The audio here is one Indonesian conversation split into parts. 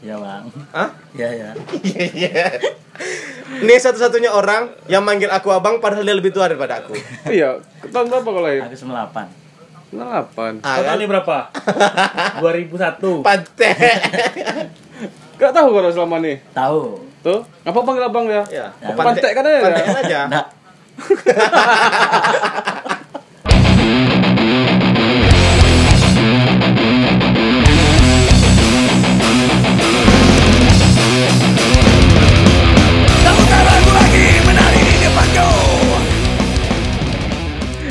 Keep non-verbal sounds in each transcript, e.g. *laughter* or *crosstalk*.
Iya bang. Hah? Iya ya. Iya. Ini satu-satunya orang yang manggil aku abang padahal dia lebih tua daripada aku. Iya, tahun berapa kau lahir? Aku 98. 8. Ah, kan? ini berapa? 2001. Pante. Gak tahu kalau selama nih. Tahu. Tuh, apa panggil abang dia? Ya, Ya, pantek kan aja. Pantekan aja. *laughs*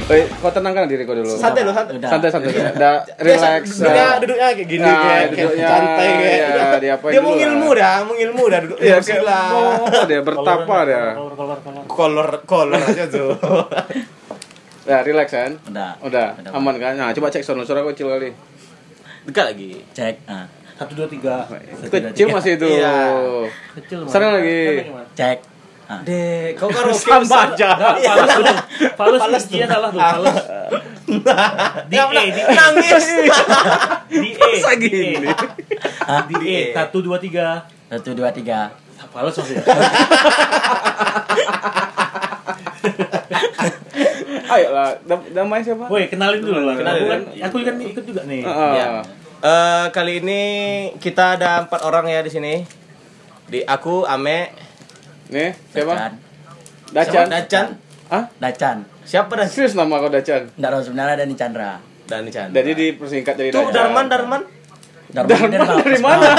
Eh, kau tenangkan diri kau dulu. Santai lo, santai. Udah. Santai santai. Udah relax. Duduknya, ya. duduknya kayak gini Nah, kayak, kayak duduknya, santai kayak. ya, diapain dia dulu mau lah. ngilmu dah, mau ngilmu dah duduk Iya, kursi kayak oh, dia bertapa dia. Kolor, kolor, kolor. Kolor kolor aja tuh. Ya, relax kan? Udah. Udah, Udah, aman kan? Nah, coba cek sound suara kecil kali. Dekat lagi. Cek. Ah. Satu dua tiga. Kecil masih itu. Iya. Kecil. Sana lagi. Sana gimana? Cek. Ah. Dek, kau karaoke *laughs* Sama besar. aja. Iya. Fales tuh. Fales Fales dia salah tuh. *laughs* Di Nggak E, di E. nangis. Di E. Masa di E. gini? Di E. Satu dua tiga. Satu dua tiga. Fales maksudnya. *laughs* Ayolah, nam- namanya siapa? Woi, kenalin dulu lah. Kenalin. Aku kan, aku kan ikut juga nih. Heeh. Ya. Eh, kali ini kita ada empat orang ya di sini. Di aku, Ame, Nih, siapa? Dacan. Dacan. Dacan. Hah? Dacan. Siapa Dacan? Serius nama kau Dacan? Enggak tahu sebenarnya Dani Chandra. Dani Chan. Jadi dipersingkat dari Tuh Dacan. Darman, Darman. Darman, Darman dari mana?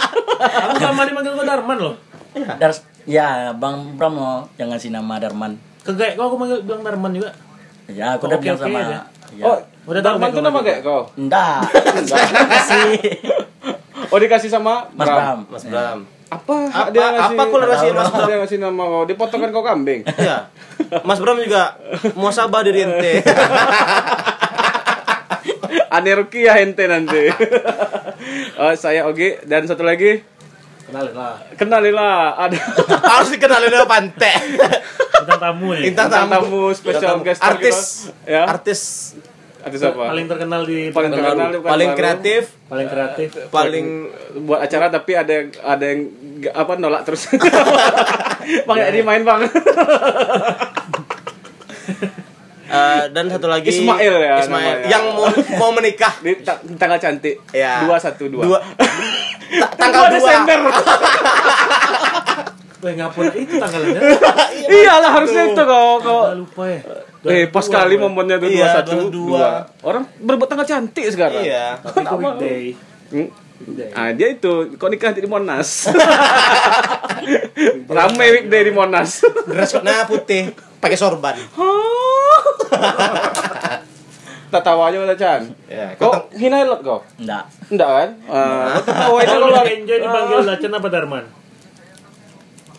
*laughs* Aku sama dipanggil kau Darman loh. Dar ya, Bang Bram loh yang ngasih nama Darman. Kegak kau aku manggil bilang Darman juga. Ya, aku udah Oke, bilang sama. aja. Ya. Oh, Udah tahu Darman tuh nama kayak kau? Enggak. *laughs* Kasih. *laughs* Oh, dikasih sama Mas Bram. Mas Bram. Apa? Apa- dia ngasih, apa aku ngasih Mas Bram? Dia ngasih nama kau. Dipotongkan kau kambing. Iya. Mas Bram juga mau sabar dari ente. *laughs* Ane Rukiah ente nanti. *laughs* oh, saya Ogi dan satu lagi Kenalin lah. kenalilah ada *laughs* Harus dikenalin sama Pante. Bintang tamu nih. Bintang bintang tamu. tamu spesial guest Artis. ya Artis artis apa Paling terkenal di Paling terkenal di Pekanbaru. paling kreatif, paling kreatif. paling buat acara tapi ada yang ada yang nggak- apa nolak terus *laughs* bang ya main bang *laughs* eh, dan satu lagi Ismail ya Ismail namanya. yang mau mau menikah. di ta- tanggal cantik Ya. dua satu dua Dua. *laughs* Ta- tanggal dua. Desember Weh ngapun itu tanggalnya? *laughs* iyalah harusnya itu kau kau Udah lupa ya. eh pas kali momennya tuh dua Iya, satu 22. dua orang berbuat tanggal cantik sekarang Iya. Tapi itu weekday. Hmm. Ah dia itu kok nikah di Monas. *laughs* Rame weekday di Monas. Dress code-nya putih, pakai sorban. *laughs* Tak tahu aja kata Chan. Ya, Kok hina elok kau? Enggak. Enggak kan? Ah, kau tahu aja Kalau enjoy dipanggil Dacan apa Darman?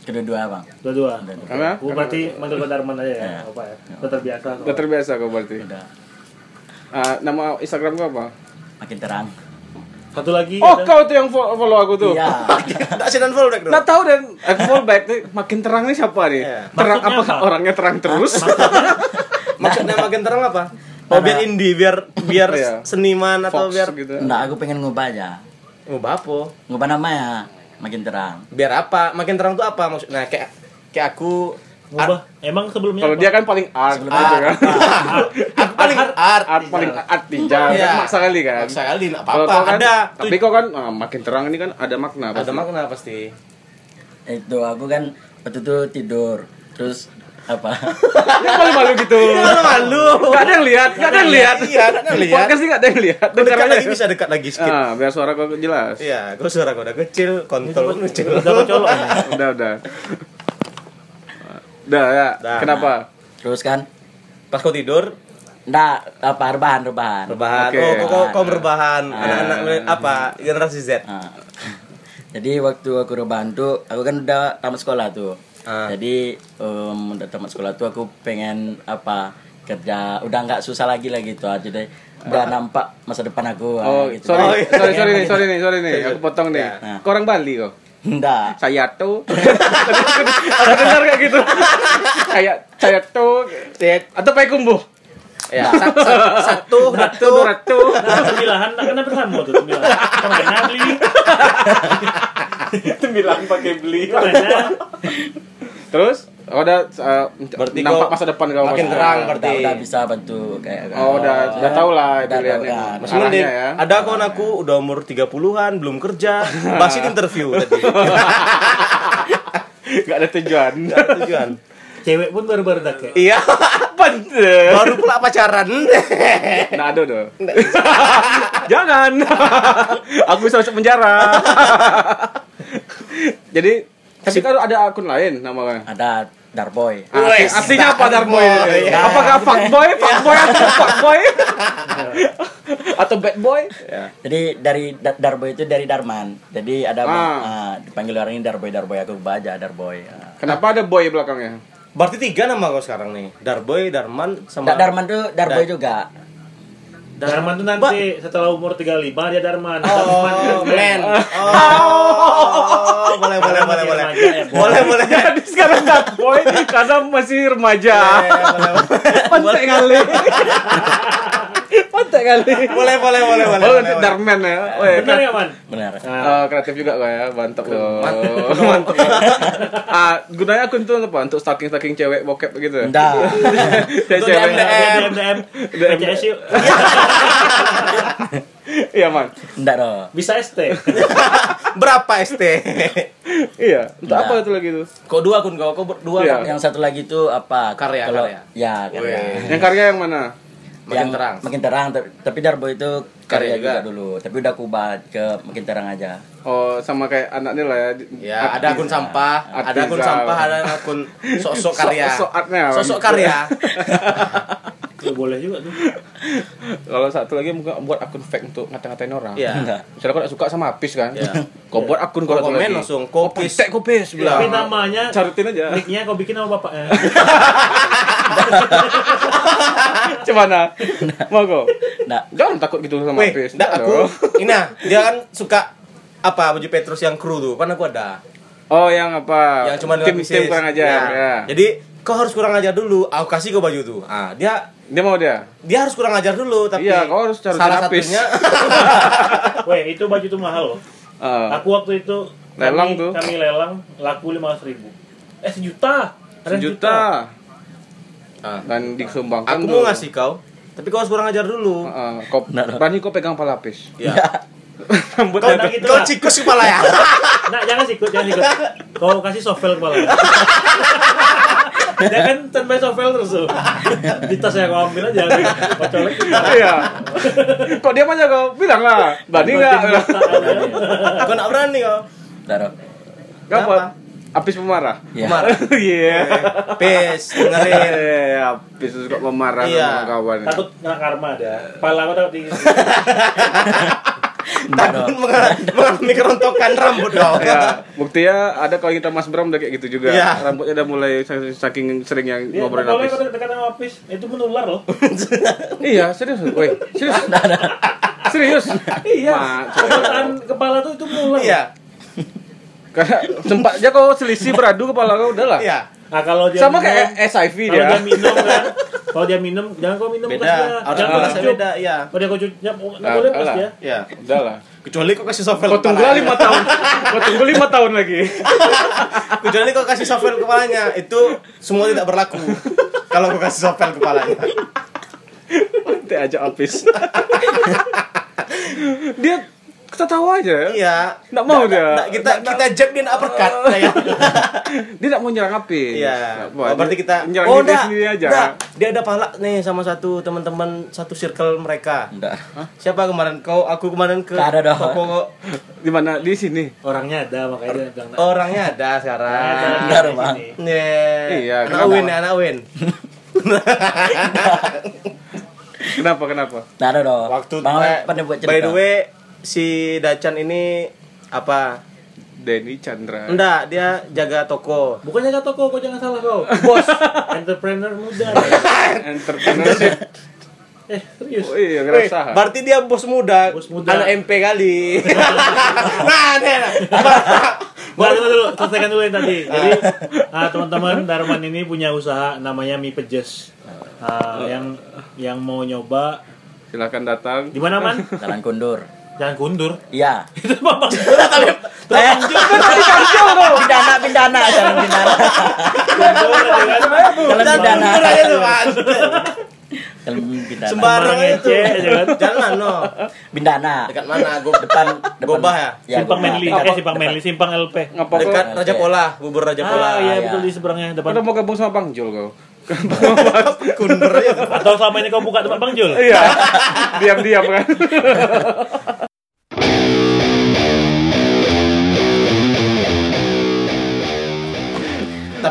Kedua-dua, Bang. Dua-dua. Karena Gue berarti manggil kau Darman aja ya. Iya. Apa ya? Udah terbiasa. udah terbiasa kau berarti. Udah Ah, nama Instagram kau apa? makin terang. Satu lagi. Oh, ada- kau tuh yang fo- follow aku tuh. Iya. *laughs* Tak sidan dong. Nggak tahu dan aku follow back nih makin terang nih siapa nih? Iya. Terang apa? apa? Orangnya terang terus. Maksudnya makin terang apa? Oh biar indie, biar biar Iya. seniman atau Fox biar gitu. Enggak, aku pengen ngubah aja. ngubah apa? Ngubah namanya makin terang. Biar apa? Makin terang tuh apa maksudnya? Nah, kayak kayak aku Ngubah. Emang sebelumnya Kalau apa? dia kan paling art Sebelumnya gitu kan. aku paling art, Art paling artijan, Iya. kan maksa kali kan. Maksa kali, apa-apa. kau kan, Ada. Tapi kau kan makin terang ini kan ada makna. ada pasti. makna pasti. Itu aku kan waktu itu tidur. Terus apa? Ini malu-malu gitu. malu. Gak ada yang lihat, gak ada yang lihat. Iya, nggak ada yang lihat. Podcast ini gak ada yang lihat. Dekat lagi bisa dekat lagi sedikit. Ah, biar suara kau jelas. Iya, gue suara gue udah kecil, kontol pun kecil. Udah kau colok. Udah, udah. Udah ya. Kenapa? Terus kan Pas kau tidur, Enggak, apa rebahan, rebahan. rebahan. Oke. Oh, kau, kau, kau berbahan. Ah. Anak-anak apa? Generasi Z. Nah, jadi waktu aku rebahan tuh, aku kan udah tamat sekolah tuh. Ah. Jadi um, udah tamat sekolah tuh aku pengen apa kerja, udah nggak susah lagi lah gitu. Jadi udah nampak masa depan aku. ah, Oh, gitu. sorry, Oh, iya. sorry, sorry nih, sorry nih, sorry nih. Sorry, Aku potong nih. Ya. Nah. Kau orang Bali kok. Enggak. Saya tuh. *laughs* Ada dengar kayak gitu. Kayak saya tuh. Atau pakai kumbuh. Ya, sa- sa- *laughs* satu, Ratu, satu, ratu. Nah, sembilahan, nah, kenapa sama tuh sembilahan? Ke mana beli? *laughs* *laughs* Bilang pakai beli. Terus oh, udah uh, Berarti nampak masa depan kau makin terang berarti. udah bisa bantu kayak Oh, udah udah tahu lah pilihannya. tahu, ya. Deh, ya. ada kawan aku udah umur 30-an, belum kerja, *laughs* masih di interview tadi. *laughs* Enggak ada tujuan. Nggak ada tujuan. cewek pun baru-baru dak ya. Iya, Bener. baru pula pacaran. Nah, aduh, aduh. Jangan. Aku bisa masuk penjara. Jadi, tapi kalau ada akun lain namanya. ada Darboy Arti, Wes, artinya apa Darboy? Darboy. Ya. Apakah fuckboy, fuckboy atau *laughs* fuckboy? atau bad boy? Ya. jadi dari Da- Darboy itu dari Darman jadi ada Ah. ah, dipanggil orang ini Darboy Darboy aku baca Darboy Ah. Kenapa ada boy belakangnya? Berarti tiga nama kau sekarang nih. Darboy, Darman, sama Da- Darman tuh Darboy Dar- juga Darman tuh nanti setelah umur 35 dia Darman. Oh, men. Oh, boleh, boleh, boleh, boleh. Ya, Boy. Boleh, boleh. Jadi sekarang bad boy karena masih remaja. Pantai kali. *laughs* Pantai kali. Boleh, boleh, boleh, boleh. Oh, boleh, untuk boleh. Darman ya. Weh, Benar ya, Man? benar Eh, kreatif juga kok ya, mantap loh. *laughs* Mantap. ah, gunanya akun tuh apa? Untuk stalking stalking cewek bokep gitu. enggak *laughs* Cewek. DM. DM DM PCS yuk. *laughs* Iya, Man. enggak dong Bisa ST. Berapa ST? Iya. Untuk apa itu lagi tuh? Kau dua akun kau, kau berdua Iya. yang satu lagi itu apa Karya, karya. ya karya. Yang karya yang mana? Makin yang terang. makin terang tapi, tapi Darboy itu Karya karya juga. juga dulu tapi udah kubat ke makin terang aja Oh, sama kayak anaknya lah ya. Ya, ada akun sampah, ada akun sampah, ada akun sosok *laughs* karya. Sok- sokatnya, Bang. Sosok karya. *laughs* Ya, boleh juga tuh. Kalau satu lagi mungkin buat akun fake untuk ngata-ngatain orang. Iya. enggak Misalnya kau gak suka sama Apis kan? Iya. Kau buat akun Kau kau komen lagi. langsung, kopis. pentek kopis bilang. Tapi namanya Carutin aja. nicknya kau bikin sama bapaknya. *laughs* Gimana? Mau kau? enggak Jangan takut gitu sama Weh, Apis. enggak aku. *laughs* Ini nah, dia kan suka apa baju Petrus yang kru tuh. Kan aku ada. Oh, yang apa? Yang cuma tim tim kurang ajar. Ya. Ya. Jadi kau harus kurang ajar dulu. Aku kasih kau baju tuh. Ah, dia Dia mau dia. dia harus kurang ajar dulu tapi Iya, kau harus cari salah lapis. satunya *laughs* Weh, itu baju tuh mahal loh. Ah. Aku waktu itu Lelang kami, tuh. Kami lelang laku lima ribu. Eh sejuta. Ada yang sejuta. Ah. Dan disumbangkan aku mau ngasih kau tapi kau harus kurang ajar dulu Ah, kau Nah, nah. berani kau pegang pala Apis. ya *laughs* Rambut kau, Nah, gitu kau cikus kepala ya *laughs* Nah, jangan sikut, jangan sikut. Kau kasih sovel kepala. *laughs* Dia kan tanpa sovel terus tuh. Di tas yang kau ambil aja. Kau colek. Iya. Kok diam aja kau? Bilang lah. Berani enggak? kau nak berani kau enggak dong Kenapa? Apis pemarah. ya Marah. Iya. pes *laughs* dengerin Eh, Apis suka pemarah Iya. sama kawan. Takut kena karma ada. Kepala kau *laughs* takut dong takut mengal- *laughs* mengalami kerontokan rambut kau Ya, buktinya ada kalau kita Mas Bram udah kayak gitu juga. Iya. Rambutnya udah mulai saking sering yang Dia ngobrolin Apis. kau dekat sama Apis. Itu menular loh. Iya, serius. Woi, serius. serius. Iya. Kepala tuh itu menular. iya Karena sempat aja kau selisih beradu kepala kau udah lah. iya Nah, kalau dia Sama minum, kayak SIV kalau dia dia. minum kan. Kalau dia minum, jangan kau minum beda dia. orang Jangan kau cucup. beda iya Kalau dia kau cucup, nggak Ah, boleh kalah. dia. iya Udah lah. kecuali kau kasih sovel Kau tunggu lima tahun. Kau tunggu lima tahun lagi. *laughs* kecuali kau kasih sovel kepalanya itu semua tidak berlaku kalau kau kasih sovel kepalanya Nanti aja Apis. *laughs* dia ketawa aja. iya Nggak mau dia. Nggak, kita kita jab *laughs* dia nak uppercut Dia tak mau nyerang Apis. Iya. Nggak mau. Oh, berarti kita nyerang Oh, nggak, sendiri aja. nggak. Dia ada pala nih sama satu teman-teman satu circle mereka. enggak Siapa kemarin? Kau aku kemarin ke Nggak ada dong. toko Di mana? Di sini. Orangnya ada, makanya dia bilang. "Nah, orangnya ada sekarang. Nggak ada, Bang. Nih. Iya, anak kenapa? Win ya, anak Win. *laughs* Kenapa? Kenapa? enggak ada dong Waktu bang eh, pada buat cerita by the way si Dacan ini apa? Denny Chandra. Enggak, dia jaga toko. Bukannya kata kau, kau jangan salah kau. *laughs* Bos, entrepreneur muda. *laughs* Entrepreneurship. *laughs* eh, serius. Oh iya, ngerasa. berarti dia bos muda, Bos muda. anak MP kali. nah, nah, nah. Dulu, dulu, selesaikan dulu yang tadi. Jadi, ah, teman-teman Darman ini punya usaha namanya mie pejes. Ah, yang yang mau nyoba Silakan datang. di mana man? jalan kundur Jangan kundur. Iya. *laughs* Itu mah Bang. *laughs* Eh, pindana, pindana, jalan pindana. Jalan pindana. Bener aja tuh, Mas. Jalan pindana. Sembarang itu. kan. Jalan no. Pindana. Dekat mana? Gue Depan, depan. Gobah ya? Simpang Gobah. Menli, eh Simpang Menli, Simpang LP. Dekat Raja Pola, bubur Raja Pola. Ah, iya iya. betul di seberangnya depan. mau gabung sama Bang Jul kau? *laughs* Kunder ya. Atau selama ini kau buka tempat Bang Jul? Iya. Diam-diam kan.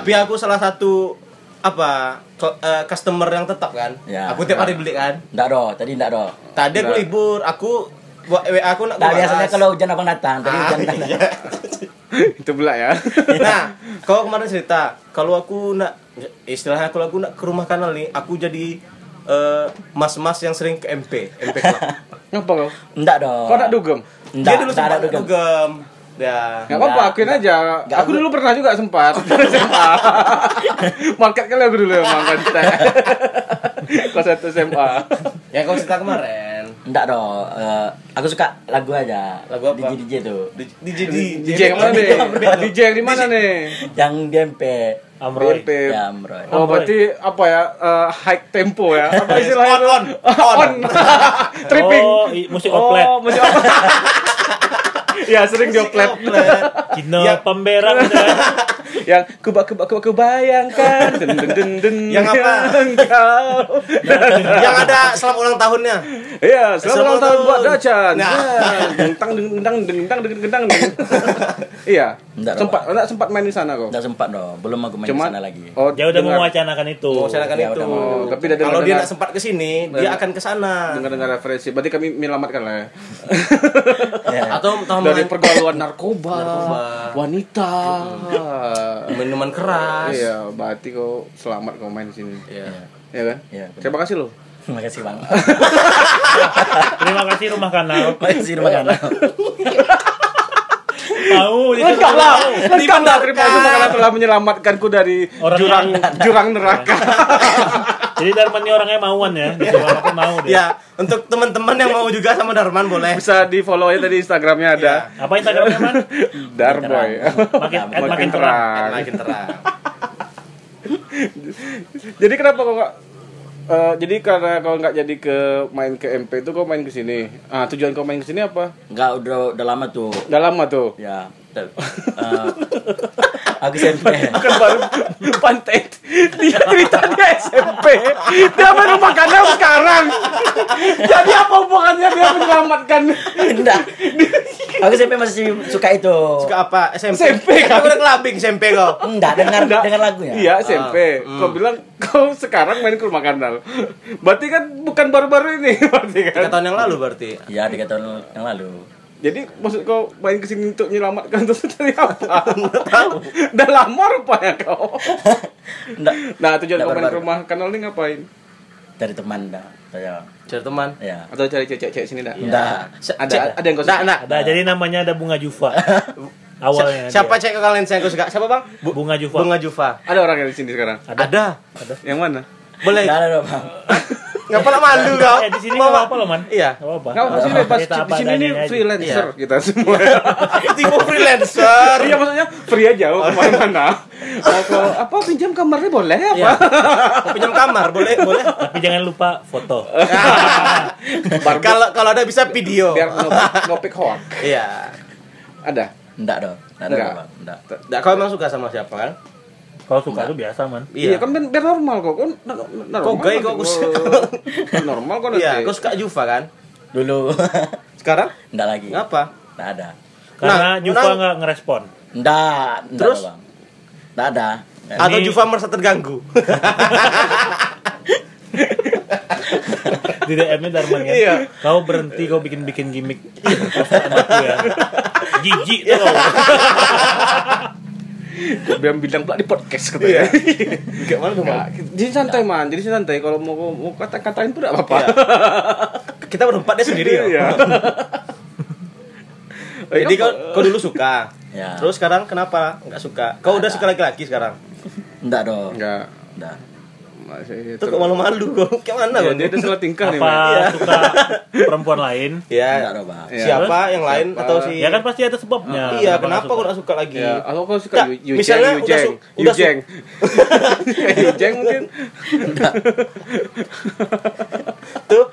Tapi aku salah satu apa co- eh, customer yang tetap kan. Ya. Aku tiap hari beli kan. Nggak do, tadi nggak do. Tadi aku libur, aku WA aku nak Nah, biasanya balas. kalau hujan abang datang, tadi Ah, hujan datang. iya. *laughs* Itu belak ya. *laughs* Nah, kau kemarin cerita kalau aku nak istilahnya kalau aku nak ke rumah kanal nih, aku jadi eh, mas-mas yang sering ke MP, MP Club. *laughs* Ngapa kau? Nggak do. Kau nak dugem? Nggak, Dia dulu sempat dugem. dugem. Ya. Gak apa-apa, Nggak, akuin aja. Nggak, aku aku- dulu pernah juga sempat. *laughs* SMA. Market kali aku dulu emang kan. Kelas satu SMA. Yang kau cerita kemarin. Nggak do. Eh, aku suka lagu aja. Lagu apa? DJ DJ tuh. DJ di DJ yang mana nih? *laughs* DJ yang di mana nih? Yang DMP. Amroy. Ya, Amroy. Oh berarti apa ya? eh, high tempo ya? *laughs* Apa istilahnya? On, itu? on. Tripping. Oh, musik oplet. Oh, musik oplet. Ya sering di oplet. Kino Ya. pemberang gitu kan. *laughs* yang kubak kubak kubak kebayangkan *laughs* den den den den Yang apa? engkau yang ada selamat ulang tahunnya. iya selamat ulang tahun buat Dacan Nah. dengtang dengtang dengtang dengtang dengtang *laughs* iya Nggak, sempat enggak sempat main di sana kok Nggak sempat do. Belum aku main di sana lagi. oh Dia udah dengar- mewacanakan itu. Mewacanakan Ya, itu. udah mau. Oh, tapi udah Kalau dia nak sempat ke sini, dia akan ke sana. dengar dengar referensi berarti kami menyelamatkan lah ya Ya. Atau dari pergaulan *laughs* narkoba, Narkoba. wanita minuman keras. iya berarti kau selamat kau main di sini Iya. ya kan Iya, terima kasih loh Terima kasih bang. *laughs* Terima kasih rumah kanal. Terima kasih rumah kanal. *laughs* Tahu itu Lengkap lah, tahu. lengkap lah. Terima kasih karena telah menyelamatkanku dari Orang jurang yang- jurang neraka. Jadi Darman ini orangnya mauan ya. Disuruh mau dia. Ya, untuk teman-teman yang mau juga sama Darman boleh. Bisa di follow aja tadi Instagramnya ada Apa Instagramnya man? Darboy. Makin, Makin makin, terang. Makin terang. *laughs* Jadi kenapa nggak? eh, jadi karena kau nggak jadi ke main ke MP itu kau main ke sini. Ah tujuan kau main ke sini apa? Enggak udah udah lama tuh. Udah lama tuh. Ya. Eh, aku SMP. Kan baru pantai. Dia cerita dia SMP. Dia main rumah kanal sekarang. Jadi apa hubungannya dia menyelamatkan? Enggak. Aku SMP masih suka itu. Suka apa? SMP. SMP kan? Kau udah kelabing SMP kau. Enggak dengar Enggak. dengar lagunya. Iya SMP. Ah, Kau bilang kau sekarang main ke rumah kanal. Berarti kan bukan baru-baru ini. *laughs* Berarti Tiga kan. tahun yang lalu berarti. Iya, tiga tahun yang lalu. Jadi maksud kau main ke sini untuk menyelamatkan *laughs* terus dari apa? tahu. *laughs* Udah lama rupanya kau. *laughs* Enggak. Nah tujuan Nggak kau main ke rumah kanal ini ngapain? Dari teman dah. Saya. Cari teman. Ya. Atau cari cewek-cewek sini dah? Enggak. Se- Ada cek- ada yang kau Nah, suka? nah. Ada jadi namanya ada bunga Juva. Awalnya. Siapa cek ke kalian saya suka? Siapa bang? Bunga Juva. Bunga Juva. Ada orang yang di sini sekarang. Ada. Yang mana? Boleh. Enggak ada dong, Bang. Ngapa nak malu kau? Eh di sini Mau, nggak apa-apa loh man. Iya. Nggak apa-apa. Nggak Kita apa di sini nih aja. freelancer Iya. kita semua. *laughs* Tipe freelancer. Iya maksudnya free aja mau ke mana-mana. *laughs* Mau ke apa pinjam kamarnya boleh apa? Iya. Mau pinjam kamar, boleh, boleh. Tapi jangan lupa foto. *laughs* Kalau kalau ada bisa video. Biar ngopik, hoak. Iya. Ada. Enggak dong. Enggak Enggak. Enggak. Kau emang suka sama siapa kan? Kalau suka tuh biasa man. Iya kan biar, biar normal kok. Kan no- normal. Kok gay kok, nanti. Gus? *laughs* normal kok nanti. Iya, kau suka Juva kan? Dulu. *laughs* Sekarang? Enggak lagi. Ngapa? Enggak ada. Karena Nah, Juva nah. nggak ngerespon. Enggak. Enggak, Terus? Enggak ada. Ada. Atau Juva merasa terganggu? *laughs* Di DM-nya Darman ya. Iya. Kau berhenti kau bikin-bikin gimmick. Ya. Jijik tuh. Biar bilang pula di podcast katanya. Enggak mana tuh, Nggak, jadi santai man, jadi santai. Kalau mau mau kata-katain pun tidak apa-apa. *laughs* Kita berempat dia sendiri ya. Iya. *laughs* Jadi kau, kau dulu suka. Ya. Terus sekarang kenapa nggak suka? Kau udah suka laki-laki sekarang? Enggak dong. enggak Enggak. Masih Tuh kok malu-malu kok. *laughs* Kayak mana Ya, kok? dia ada salah tingkah nih, Apa suka *laughs* perempuan lain? Ya. Enggak dong, Bang. Ya. Siapa yang lain atau si Ya kan pasti ada sebabnya. Iya, nggak kenapa kok gak suka lagi? Ya, aku kok suka Yu- Yujeng, misalnya Yujeng, udah su- Yujeng. *laughs* Yujeng mungkin. Tuh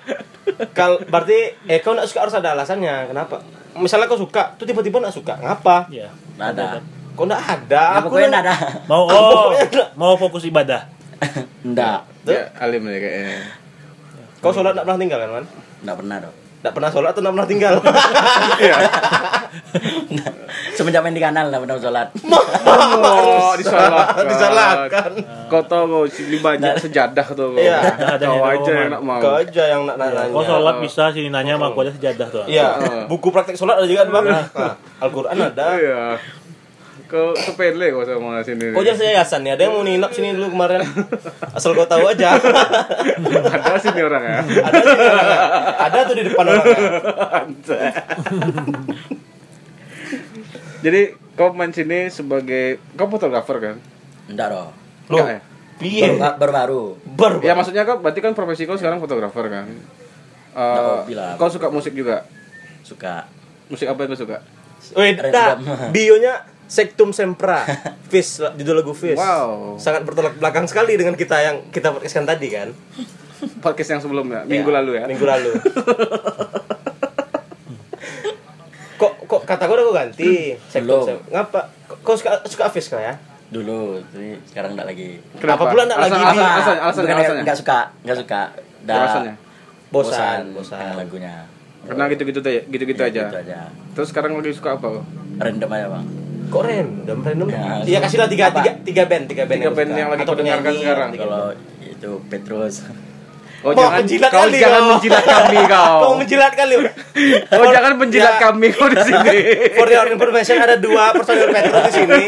kal berarti eh kau gak suka harus ada alasannya. Kenapa? Misalnya kau suka, tuh tiba-tiba gak suka. Ngapa? Iya. Ada. Kok gak ada? Ya, pokoknya nang- nggak ada. Mau oh, mau fokus ibadah. *laughs* Enggak. Ya, alim aja kayaknya. Kau sholat gak pernah tinggal kan, Man? Enggak pernah dong. Gak pernah sholat atau gak pernah tinggal? *laughs* Semenjak main di kanal enggak pernah sholat. *laughs* Oh, disalahkan. Disalahkan. Kau tahu kau sini banyak sejadah tuh. kau. Iya. Ada Kau yang aja yang nak mau. Kau aja yang nak nanya. Kau sholat bisa sini nanya sama aku ada sejadah tuh. Iya, buku praktek sholat ada juga bang. Nah, Al-Quran ada. Iya. Kau sepele kau sama sini. Kau jangan saya yayasan nih, ada yang mau nginap sini dulu kemarin. Asal kau tahu aja. *laughs* Ada sini orang ya. ada sih orangnya. Ada tuh di depan orangnya. *laughs* Jadi kau main sini sebagai kau fotografer kan? Enggak dong. Enggak ya? piye? Baru baru. baru. Ber. Ya maksudnya kau berarti kan profesi kau sekarang fotografer kan? Eh, hobi lah. kau suka musik juga? Suka. Musik apa yang kau suka? Wih. Bionya Sektum Sempra. *laughs* Fish, judul lagu Fish. Wow. Sangat bertolak belakang sekali dengan kita yang kita podcastkan tadi kan. Podcast yang sebelumnya, minggu Ya, lalu ya. Minggu lalu. *laughs* kok kok kata gue udah gue ganti. Sektum Belum. Sem- Ngapa? Kok- Kau suka suka Fish kau ya? Dulu, tapi sekarang enggak lagi. Kenapa pula nggak lagi alasan, alasan, alasan, alasannya. enggak suka, enggak suka. Dah Alasannya? Bosan, bosan, bosan. lagunya. Karena gitu-gitu aja, gitu-gitu Ya, aja. Gitu aja. Terus sekarang lagi suka apa? Random aja, Bang. Kok random random? Ya, Iya kasihlah tiga, apa? tiga, tiga band, tiga band, Tiga yang band suka. yang lagi Atau kau dengarkan sekarang. Kalau itu Petrus. Oh, Mau jangan menjilat kau kali jangan kau. menjilat kami *laughs* kau. Kau menjilat kali. Oh, jangan menjilat Ya. kami kau di *laughs* sini. For your information ada dua personil Petrus di sini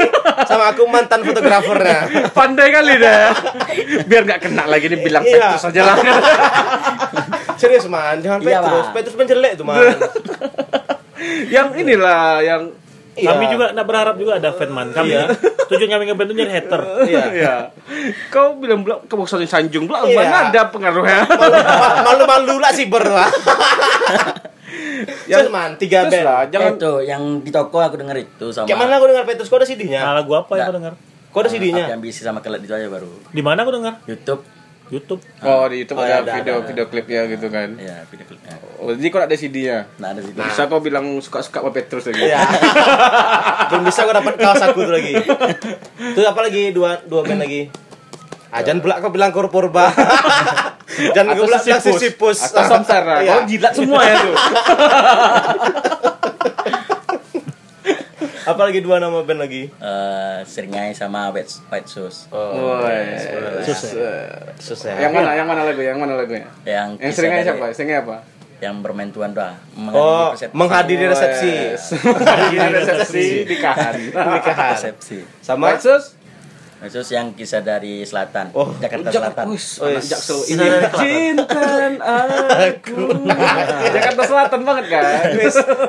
sama aku mantan fotografernya. Pandai kali dah. Biar nggak kena lagi nih bilang Iya. Petrus aja lah. *laughs* Serius man, jangan Iya, Petrus. Petrus tuh man. yang inilah yang Iya. Kami juga nggak berharap juga ada fan man. Kami Iya. tujuan kami ngeband itu nyari hater. Iya. ya. Kau bilang belum kau bosan sanjung belum Iya. mana ada pengaruhnya. Malu-malu lah sih ber lah. Yang man, tiga Terus lah, band. jangan Eh, itu yang di toko aku denger itu sama Kayak mana aku dengar Petrus? Kau ada CD-nya? Nah, lagu apa yang Nggak. kau dengar? Kau ada CD-nya? ambisi sama kelet itu aja baru. Di mana kau dengar? YouTube. YouTube. Oh, di YouTube Oh, ada ada, video ada. video klipnya gitu kan. Ya, video klipnya. Oh, jadi kau ada CD-nya. Nah, ada situ. Bisa kau bilang suka-suka sama Petrus lagi. Iya. *laughs* Belum bisa kau dapat kaos aku tuh lagi. Tuh apa lagi? Dua dua band lagi. Ajan pula kau bilang kor purba. *laughs* Dan kau bilang sisipus. Atau samsara. Iya. Kau jilat semua ya tuh. *laughs* Apa lagi dua nama band lagi? Eh, seringai sama white white sauce. Oh, Woi. susah. Yang mana? Yang mana lagu? Yang mana lagunya? Yang Yang dari- siapa? Seringnya apa? Yang bermain tuan doa. Oh, persepsi. menghadiri resepsi. *laughs* Menghadiri resepsi nikahan. *laughs* Nikahan. persepsi. Sama? White sauce yang kisah dari selatan. Oh, Jakarta Jak- Selatan. Oh, yes. Jaksel. Izinkan aku. *laughs* Jakarta Selatan banget kan?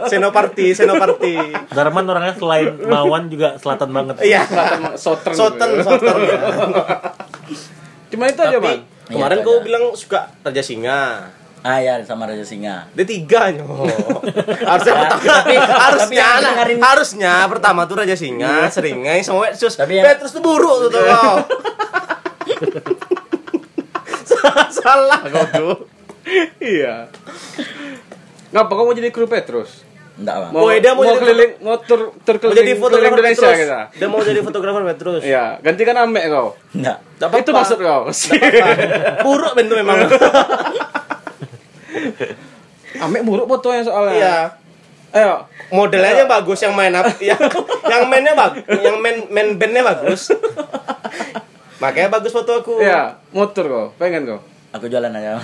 Senoparti, Senoparti. Darman orangnya selain Mawan juga selatan banget. Iya. Selatan Southern. Soten, gitu. soten. Cuma itu aja, Bang. kemarin Iya, kau bilang suka Raja Singa. Ah ya sama Raja Singa. Dia tiga nyo. *laughs* harusnya pertama, tapi harusnya tapi yang dengerin- harusnya pertama tuh Raja Singa, Seringai sama Wetsus. Tapi yang- Petrus tuh buruk tuh tuh. kau. salah salah kau tuh. Iya. Ngapa kau mau jadi kru Petrus? Enggak, Bang. Mau, Oh, dia mau mau jadi keliling, mau tur, keliling, jadi fotografer Indonesia kita. Dia mau jadi fotografer Petrus. Iya, gantikan Amek kau. Enggak. Itu maksud kau. Buruk bentuk memang. *laughs* *laughs* Amek buruk fotonya soalnya. Iya. Ayo, Modelnya bagus yang main up, yang *laughs* yang mainnya bagus, yang main main bandnya bagus. *laughs* Makanya bagus foto aku. iya, motor kau, pengen kau. Aku jualan aja.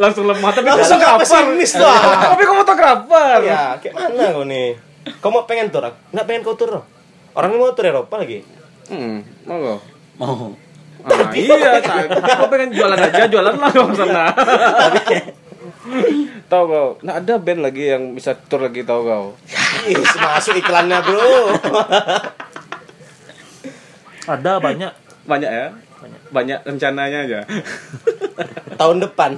Langsung lemah tapi Langsung kau gak pesimis tuh. ah. Tapi kau fotografer. Ya, kayak mana kau nih? Kau mau pengen tur? Nggak pengen kau tur? Orang ini mau tur Eropa lagi. Hmm, mau kau. Mau. Ah, iya, kau pengen jualan aja, jualan lah kau sana. tahu kau, nah ada band lagi yang bisa tour lagi tahu kau. Masuk iklannya bro. Ada banyak. Banyak ya. banyak rencananya aja. Tahun depan.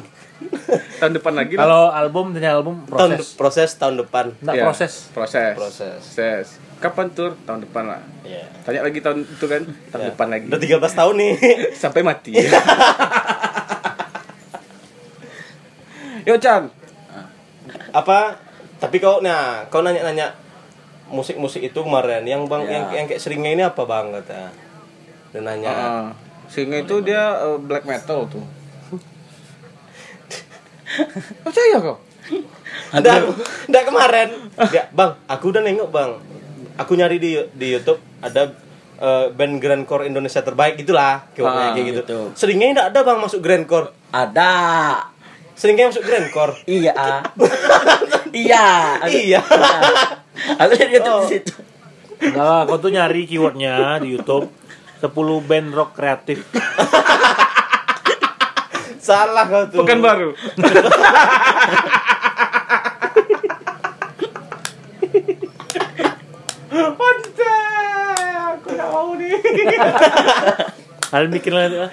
Tahun depan lagi. Kalau album tanya album Tahun proses. proses tahun depan. Enggak Iya, proses. Proses. Proses. Proses. Kapan tur? Tahun depan lah. Iya. Tanya lagi tahun itu kan, tahun Ya. depan lagi. Udah 13 tahun nih. *laughs* Sampai mati. Yo Chan, Apa? Tapi kau nah, kau nanya-nanya musik-musik itu kemarin yang Bang Ya. yang yang kayak seringnya ini apa Bang kata. Dan nanya. Heeh. Singa itu dia eh, black metal tuh. *laughs* Percaya kau? Nggak, nggak kemarin. Ya, bang, aku udah nengok bang. Aku nyari di di YouTube ada eh, band grandcore Indonesia terbaik itulah Ah, kayak gitu. gitu. Seringnya nggak ada bang masuk grandcore. Ada. Seringnya masuk grandcore. *laughs* Iya. iya. Iya. Aku lihat YouTube di situ. Enggak kau tuh nyari keywordnya di YouTube 10 band rock kreatif. Salah kau tuh. Pekan baru. *laughs* Mantap. Aku nggak mau nih. *laughs* Kalian bikin lagi ah.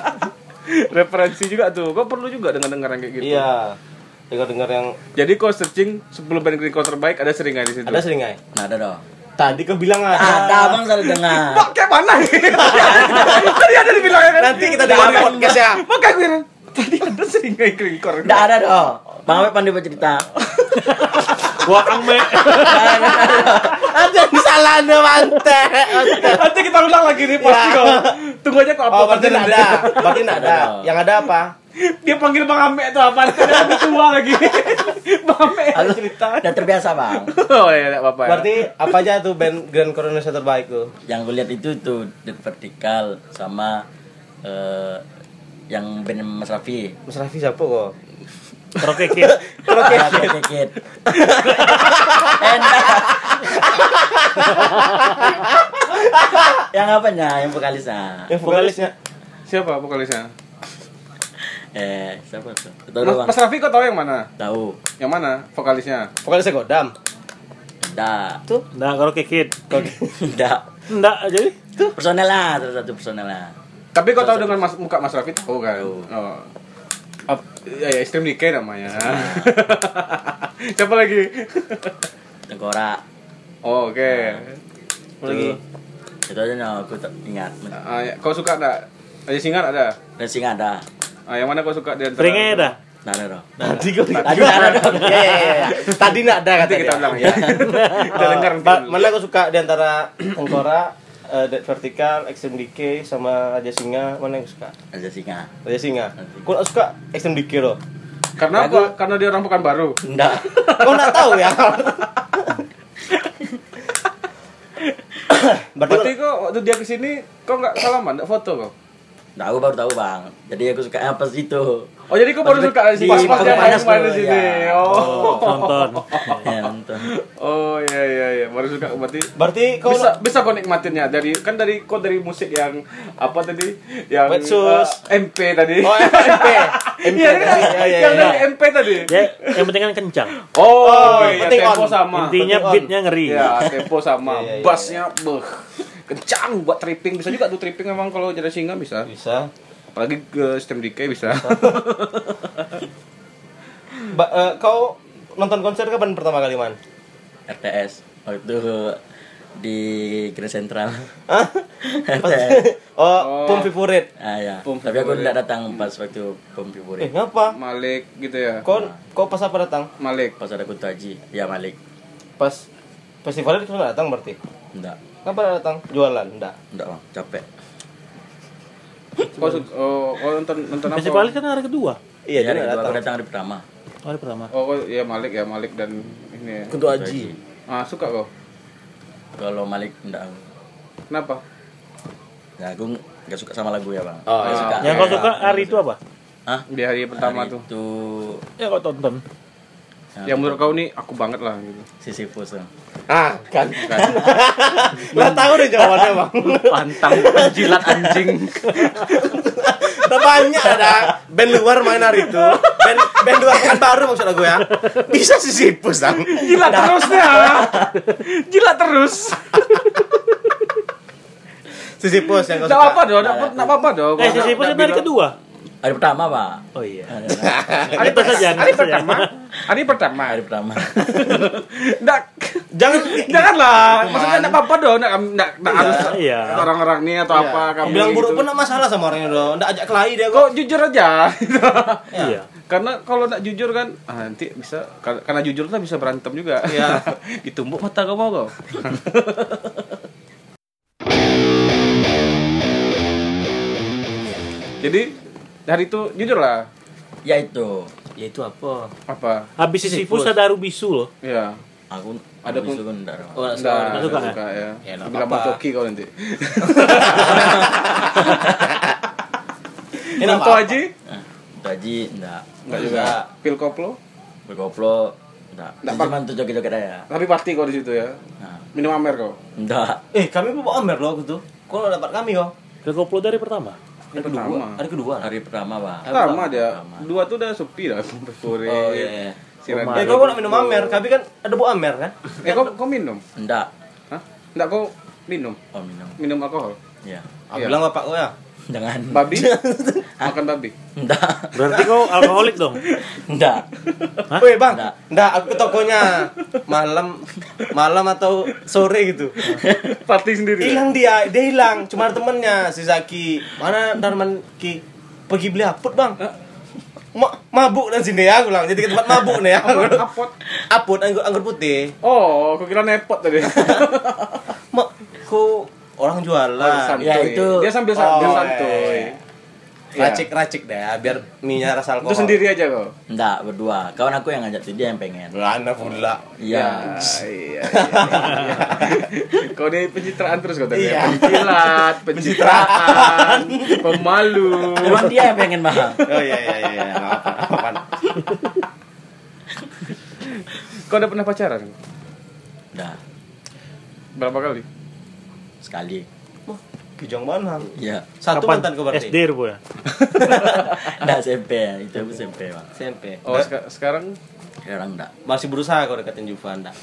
*laughs* Referensi juga tuh. Kau perlu juga dengar-dengar yang kayak gitu. Iya. Dengar-dengar yang Jadi kau searching 10 band greencore terbaik ada sering nggak di situ? ada sering nggak? Nah, ada dong. Tadi kau bilang ada. Ada bang saya dengar. Kok kayak mana? *laughs* Tadi ada dibilang kan? Nanti kita dengar di podcast ya. Makanya gue tadi ada sering nggak greencore? Tidak ada dong. Bang Abe pandai bercerita. Wah, angme. Ada yang salah ada mante. Nanti kita ulang lagi nih pasti Ya. kok. Tunggu aja kok apa Oh, berarti ada. Berarti ada. Yang ada apa? Dia panggil Bang Ame tuh apa? Lebih tua lagi. *laughs* Bang Ame Halo. cerita. Udah terbiasa bang. Oh ya, enggak apa-apa. ya. Berarti apa aja tuh band grandcore Indonesia terbaik tuh? Yang gue lihat itu tuh The Vertical sama eh, yang band Mas Raffi. Mas Raffi siapa kok? Rocket Kid. Oke, Kit. Enak. yang apanya? Yang vokalisnya? Yang vokalisnya siapa vokalisnya? Eh, siapa tuh? Tahu Mas, doang. Mas Raffi kok tahu yang mana? Tahu. Yang mana vokalisnya? vokalisnya Godam. Enggak. Tuh. Nah, kalau Kid. Enggak. Enggak, jadi Personel lah, salah satu personel lah. Tapi kau tahu dengan mas, muka Mas Raffi tahu kan? Oh. Ap, ya, ya Extreme Decay namanya. *laughs* Siapa lagi? Tengkorak. Oh, oke. Apa lagi? Itu aja nah, aku tak ingat. Ah, ya, kau suka enggak? Aja singar ada. Racing ada. Ah, yang mana kau suka di antara? Seringnya dah. Nah, ada dong. Tadi kau Tadi ada dong. Iya iya iya. Tadi nggak ada kata kita ulang ya. *laughs* kita dengar mana kau suka di antara *clears throat* Tengkorak, eh, Dead Vertical, Extreme Decay sama Raja Singa? Mana yang suka? Ada singa. Raja Singa. Nggak suka Extreme Decay loh? Karena apa? Karena dia orang pekan baru. Enggak. *laughs* Kau nggak tahu ya? *laughs* Berarti, Berarti kok waktu dia ke sini kau nggak salaman, nggak foto kau? Aku baru tahu bang. Jadi aku suka apa sih itu? Oh jadi kau baru Pas suka di- di pas pas di dia main panas main di sini. ya. Oh. Nonton. Ya, nonton. Oh iya iya iya baru suka berarti berarti kau bisa bisa kau nikmatinnya dari kan dari kau dari musik yang apa tadi yang eh, MP tadi Oh, MP. MP *laughs* Iya kan? tadi. Iya, iya, yang iya. dari MP tadi Ya, yang penting kan kencang. oh, Oh, iya penting tempo sama Intinya beatnya ngeri. ya tempo sama Iya, iya, iya. bassnya beh kencang buat tripping bisa juga tuh tripping memang kalau jadi singa bisa bisa. apalagi ke stem decay bisa Ba- eh, kau nonton konser kapan pertama kali man? RTS. Waktu di Grand Central. RTS. *laughs* oh, Oh. pom favorit. Ah ya. Pom Tapi aku tidak datang pas waktu pom Eh, favorit. ngapa? Malik gitu ya Kau kau pas apa datang? Malik Pas ada Kunto Haji. Ya Malik. Pas festival itu nggak datang berarti? Enggak. Kapan datang? Jualan? Enggak. Enggak bang. Capek. kau oh, kau nonton nonton apa Festival kan hari kedua. Iya, Ya, dia hari kedua datang. datang hari pertama. Hari pertama. oh kau- ya Malik ya Malik dan ini ya. Kunto Aji. ah suka kau Kalau Malik enggak. kenapa Ya aku nggak suka sama lagu ya bang. Oh, iya. suka. Yang kau suka hari itu apa? Hah? di hari pertama Hari tuh Itu Ya kau tonton. Yang menurut kau nih aku banget lah gitu Sisyphus. tuh. Ah, kan. Lah tahu deh jawabannya, Bang. pantang jilat anjing banyak ada band luar main hari itu. Band band luar kan baru maksud aku ya. Bisa sih sipus, Bang. gila terusnya gila terus Sisyphus yang kau Enggak suka. apa-apa dong, enggak apa-apa dong. Eh, Sisyphus itu hari kedua. Hari pertama, Pak. Oh iya. Hari *laughs* saja. Hari pertama. Hari pertama. Hari pertama. Enggak *laughs* Jangan Janganlah, maksudnya enggak apa-apa dong, enggak enggak enggak harus Iya. orang-orang ini atau apa kamu. bilang buruk gitu. pun enggak masalah sama orangnya dong. Enggak ajak kelahi dia kok. Kok jujur aja. *laughs* Iya. Karena kalau enggak jujur kan ah, nanti bisa kar- karena jujur lah bisa berantem juga. Iya. Ditumbuk mata kau mau kau. Jadi hari itu jujur lah. ya itu. Ya itu apa? Apa? Habis Sisyphus ada Rubisu loh. Ya. Aku Ada ada pun- pun enggak. Oh, enggak Enggak, suka. Nggak suka, suka ya. Ya, nggak Bilang apa-apa. coki kau nanti. *laughs* Ini apa? Haji? Gaji enggak. Enggak juga. Pil koplo? Berkoplo enggak. Nggak, Cuma untuk joget-joget aja. Tapi party kau di situ ya. Nah, Minum amer kau. enggak. Eh, kami bawa Amer loh aku tuh. Kok nggak dapat kami kok? Ke koplo dari pertama. Hari Pertama. kedua. Hari kedua. Hari pertama, Pak. Sama dia. Pertama. Dua tuh udah sepi lah. Sore. Oh iya. Sirat. Eh, kau nak minum Amer, kami kan ada bawa Amer kan? Eh, kau, kau minum? Enggak. Hah? Enggak kau minum? Oh, minum. Minum alkohol? Ya. Aku Iya. bilang bapak kau ya. Jangan. Babi? *laughs* Makan babi? Enggak. Berarti kau alkoholik dong. Enggak. Hah? Woi bang, Nggak. nggak aku ke tokonya malam malam atau sore gitu. Party sendiri? Hilang dia, dia hilang. Cuma temennya si Zaki. Mana Darman Ki? Pergi beli aput bang. Ma mabuk dan sini ya, aku bilang. Jadi ke tempat mabuk nih ya. Apot? Apot? Anggur, anggur putih. Oh, kau kira nepot tadi. *laughs* Ma, kok orang jualan. santuy. Ya, itu- Dia sambil Oh, sambil iya, santuy. iya. Racik-racik deh, biar minyak rasa alkohol. Itu sendiri aja kau? Enggak, berdua. Kawan aku yang ngajak tuh dia yang pengen. Anda pula. Iya. iya, iya, iya. *laughs* Kau ini pencitraan terus kau tadi. Iya. Pencilat, *laughs* pencitraan, pemalu. Emang dia yang pengen, Bang. Oh iya iya iya, iya. Apa-apa. Kau udah pernah pacaran? Udah Berapa kali? Sekali. Wah, Kijang mana? Iya. Satu Kapan? mantan kau berarti? SD rupo ya. *laughs* Enggak SMP ya, itu aku SMP, Bang. SMP. Oh, seka- sekarang Sekarang enggak. Masih berusaha kau deketin Juva enggak?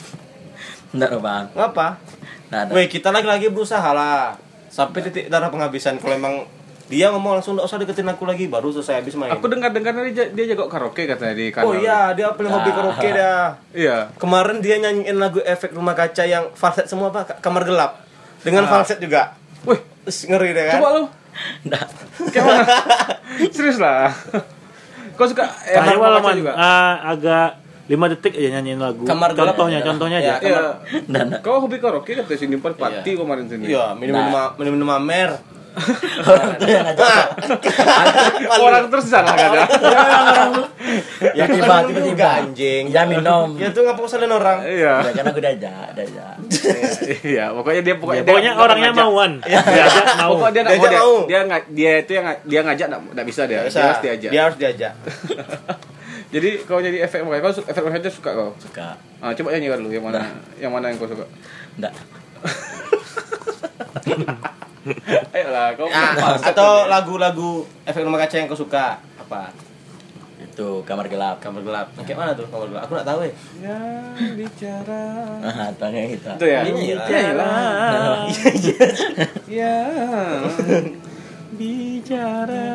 Enggak, loh, Bang. Ngapa? Enggak ada. Weh, kita lagi-lagi berusaha lah. Sampai titik darah penghabisan. Kalau emang dia ngomong langsung enggak usah deketin aku lagi, baru selesai habis main. aku dengar-dengar dia dia jago karaoke katanya di kanal. Oh iya, dia paling hobi Ah. karaoke dia. Iya. Kemarin dia nyanyiin lagu efek rumah kaca yang falset semua apa? Ka- Kamar gelap. Dengan Ah. falset juga. Wih, ngeri deh kan? coba lu. Enggak. Kayak mana? *laughs* Serius lah. Kau suka eh, Rumah Kaca malaman juga? ah, agak 5 detik aja nyanyiin lagu. Kamar gelap. contohnya, Ya, contohnya ya. aja. Iya. Enggak. Kau hobi karaoke katanya sini pun party kemarin sini. Iya, minum-minum Nah. minum-minum amer. *laughs* Orang tuh yang ngajak. Orang terus salah kan ya? Ya tiba tiba-tiba anjing. Ya minum. Ya tuh ngapa usah orang? Iya. Ya kan aku diajak, diajak. *laughs* Iya, pokoknya dia pokoknya dia Pokoknya orangnya mauan. Diajak mau. Pokoknya dia nggak mau dia, dia nggak dia itu yang dia ngajak nggak bisa dia. Dia harus diajak. Dia harus diajak. *laughs* Jadi kau jadi efek makanya kau efek makanya suka kau. Suka. Ah, coba nyanyi dulu yang mana yang mana yang kau suka. Enggak. Ayolah, kau Ah, atau tadi. lagu-lagu efek rumah kaca yang kau suka apa? Itu kamar gelap. Kamar gelap. Kayak mana tuh kamar gelap? Aku nggak tahu ya. Ya bicara. Ah, tanya kita. Itu ya. Iya, iya. Iya, lah. Ya. Bicara.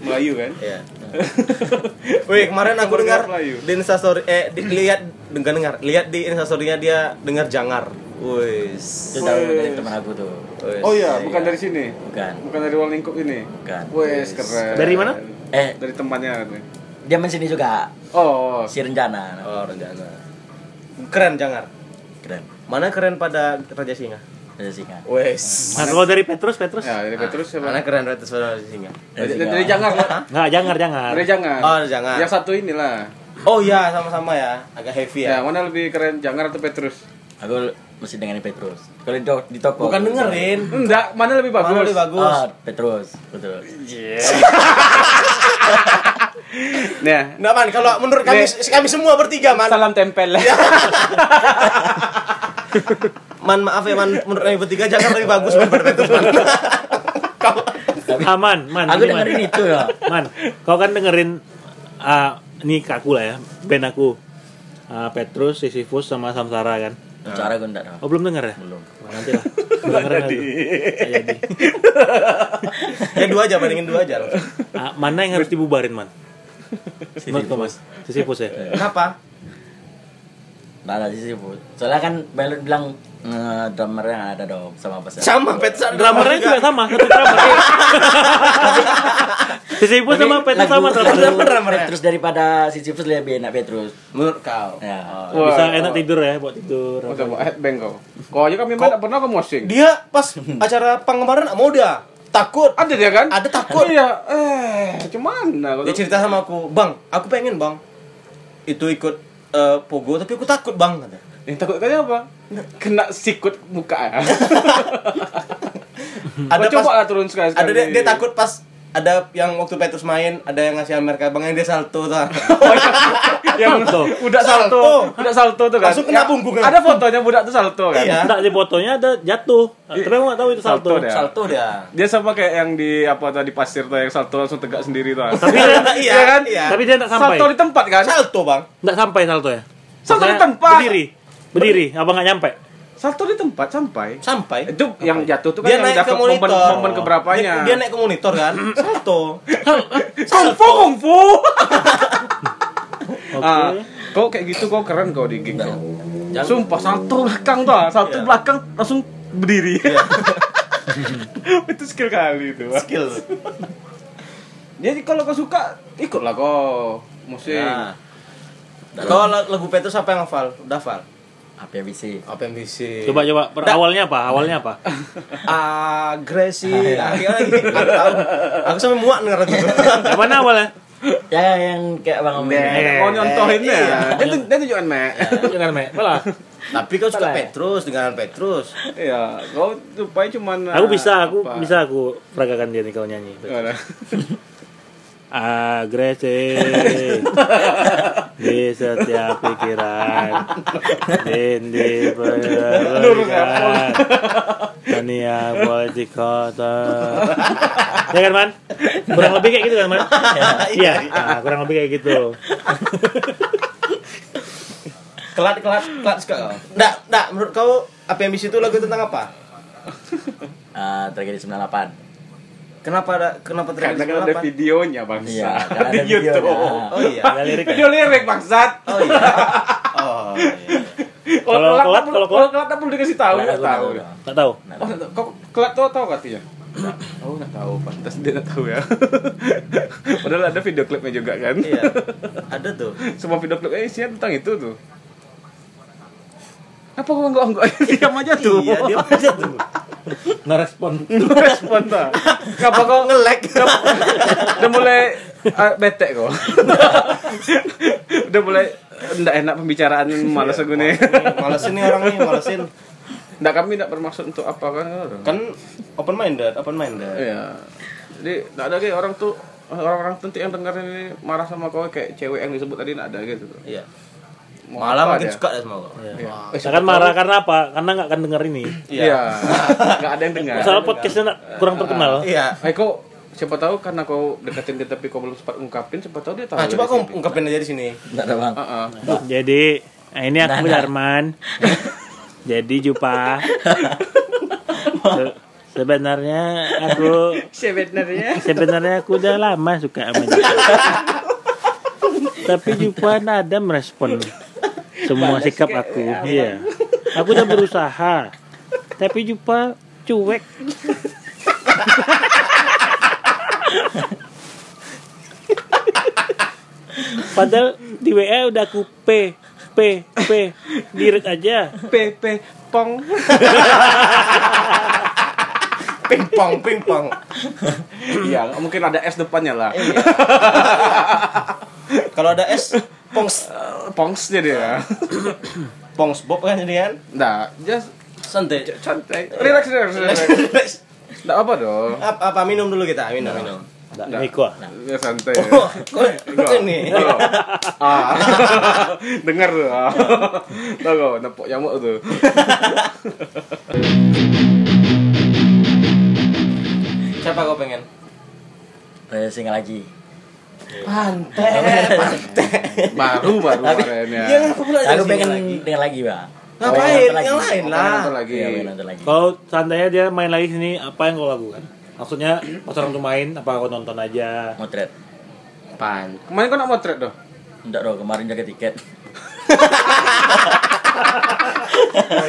Melayu kan? Iya. *laughs* Wih, kemarin aku dengar Melayu. di Instastory eh di, lihat dengar dengar lihat di Instastory-nya dia dengar jangar. Wis. Itu tahu dari teman aku tuh. Oh iya, bukan dari sini. Bukan. Bukan dari ruang lingkup ini. Bukan. Wes keren. Dari mana? Eh, Dari temannya katanya. dia main sini juga. Oh, Si Renjana. Oh, rencana. Keren jangar. Keren. Mana keren pada Raja Singa? Ada singa. Wes. Nah, kalau dari Petrus, Petrus. ya dari Petrus siapa? Mana keren Raja pada Raja Singa? Dari, dari, dari Jangar. Enggak, jangan, jangan. Dari Jangar. Oh, dari Jangar. Yang satu inilah. Oh iya, sama-sama ya. Agak heavy Ya, ya. mana lebih keren Jangar atau Petrus? Aku mesti dengerin Petrus. Kalau di, to- di toko. Bukan dengerin. Enggak, mana lebih bagus? Mana lebih bagus? Ah, Petrus. Betul. Nah, Nah, man, kalau menurut kami Nih. kami semua bertiga, man. salam tempel. *laughs* Man, maaf ya, man. Menurut kami bertiga jangan lebih bagus man pada Petrus, man. Aman, man. Aku man. dengerin itu ya. Man, kau kan dengerin ah ini ke aku lah ya, band aku. Ah, Petrus, Sisyphus sama Samsara kan. Cara gue enggak tahu. Oh belum dengar ya? Belum. Nanti lah. Dengerin aja. Nggak jadi. Ya dua aja bandingin dua aja langsung. Ah, mana yang harus dibubarin man? Menurut kau, Mas? Sisyphus ya. Kenapa? Nggak ada sih bu. Soalnya kan Belut bilang eh, drummernya ada dong sama apa sih? Sama Petsa Drummernya juga sama, satu drummer. *laughs* Sisyphus sama Petrus sama drummernya. Petrus daripada Sisyphus lebih enak Petrus. Menurut kau? Ya. Wah. Bisa enak tidur ya, buat tidur. Oh, coba headbang kau. Kau aja kami tidak pernah ke mosing. Dia pas acara pang kemarin nggak mau dia. Takut. Ada dia kan? Ada takut. Iya. Eh, gimana? Dia cerita sama aku, "Bang, aku pengen, Bang." Itu ikut eh, Pogo tapi aku takut, Bang. kata. Yang takut kayaknya apa? Kena sikut muka *laughs* ya. Ada coba pas lah turun sekali ada dia, dia takut pas ada yang waktu Petrus main, ada yang ngasih Amerika Bang yang dia salto tuh. *laughs* yang Salto. budak salto, Salto. budak salto tuh kan. Langsung kena Ya, punggung. Ada fotonya budak tuh salto kan. Iya. Enggak di fotonya ada jatuh. Tapi aku nggak tahu itu salto. Salto dia. Salto dia. Dia sama kayak yang di apa tadi pasir tuh yang salto langsung tegak sendiri tuh. Tapi dia, Iya kan? Iya. tapi dia nggak sampai. Salto di tempat kan? salto, Bang. Nggak sampai salto ya. Salto di tempat. Berdiri. Berdiri, apa nggak nyampe? Salto di tempat sampai. Sampai. Itu yang jatuh tuh kan dia yang naik ke dapat momen, monitor. momen keberapanya. Dia, dia naik ke monitor kan? *laughs* Salto. *laughs* kungfu kungfu. *laughs* Ah, kau kayak gitu kau keren kau di gig. kau. Jangan- Sumpah salto belakang tuh, ah. salto Iya. belakang langsung berdiri. itu skill kali itu. Wak. Skill. Jadi kalau kau suka ikutlah kau musik. Nah. Kalau lagu Petrus apa yang hafal? Udah hafal? Apa yang bisa? Coba coba per awalnya apa? Awalnya apa? agresi. *laughs* Ah, lagi? Aku tahu. Aku sampai muak denger itu. Yang mana awalnya? Ya yang kayak Bang Om. Mau nyontohin Iya. ya. Dia tuh- dia tunjukkan Mek. Jangan me. Malah. Tapi kau suka Petrus dengan Petrus. Iya, kau supaya cuman Aku bisa, aku apa? bisa aku peragakan dia nih kalau nyanyi. Agresi *laughs* *laughs* di setiap pikiran. Dan di pendidikan dunia politik kota ya kan man? Kurang lebih kayak gitu kan man? *laughs* Iya. Nah, kurang lebih kayak gitu. Kelat kelat kelat suka kau. Nggak, nggak. Menurut kau apa yang itu lagu tentang apa? Ah, tragedi 98. Kenapa ada kenapa Karena terjadi kan ada videonya bangsa. Iya, karena ada di *laughs* YouTube. videonya. Oh iya. ada *laughs* lirik Video lirik bangsat. Oh iya. Oh iya. Kalau kelat kelat, kalau kalau kelat tak perlu dikasih tahu, Nggak, nggak aku nggak tahu. tahu. nggak tahu Oh, tahu. kau kelat tuh tahu artinya? Oh, nggak tahu. Pantas dia nggak tahu ya. *laughs* Padahal ada video klipnya juga kan. Iya. Ada tuh. Semua video klipnya isinya tentang itu tuh. Apa kau nggak nggak *laughs* diam aja tuh? Iya, dia aja tuh. nggak respon *laughs* respon tuh. Kenapa kau ngelek. udah mulai ah, bete kok udah mulai ndak enak pembicaraan malas aku nih Malesin nih orang nih, malesin. ndak kami ndak bermaksud untuk apa kan Kan open minded, open minded. iya jadi ndak ada kayak orang tuh orang-orang tentu yang dengar ini marah sama kau kayak cewek yang disebut tadi ndak ada gitu Iya. Mau Malah makin dia? suka deh sama kau. Iya. Eh, kan marah karena apa karena nggak akan denger ini iya *laughs* nggak ada yang dengar soal podcastnya kurang terkenal *laughs* Iya. eh kau siapa tahu karena kau deketin dia tapi kau belum sempat ungkapin siapa tahu dia tahu Nah, coba kau ungkapin aja di sini. Enggak ada Bang. Ah, ah. Jadi, nah ini aku Darman. *laughs* Jadi Jupa. Se- sebenarnya aku sebenarnya sebenarnya aku udah lama suka sama dia. Tapi Jupa ada merespon semua sikap aku. Iya. Aku udah berusaha. Tapi Jupa cuek. Padahal di WA udah aku P P P direct aja. PP pong Pingpong, pingpong. iya mungkin ada S depannya lah Kalau ada S, pongs, pongs jadi ya *coughs* pongs bob kan jadi kan? Nah, just Santai. santai. Relax, relax, relax. Relax. Nggak apa dong. apa, apa minum dulu kita, minum, minum. Nggak, Miko. Ya santai. Ya. Oh, kok ini? Oh. Ah. *laughs* Dengar tuh. Ah. Tahu kau nepok nyamuk tuh. Siapa kau pengen? Saya single lagi. Pantai, pantai. Baru baru Tapi- kemarin ya. Iya, aku pula Aku jadi pengen lagi. dengan lagi, Bang. Ngapain? lagi. Yang lain lah. Nonton lagi. Iya, main nonton lagi. Kalau seandainya dia main lagi sini, apa yang kau lakukan? Maksudnya pas orang tuh main, apa kau nonton aja? Motret. Pan. Kemarin kau nak motret doh? Enggak dong, kemarin jaga tiket.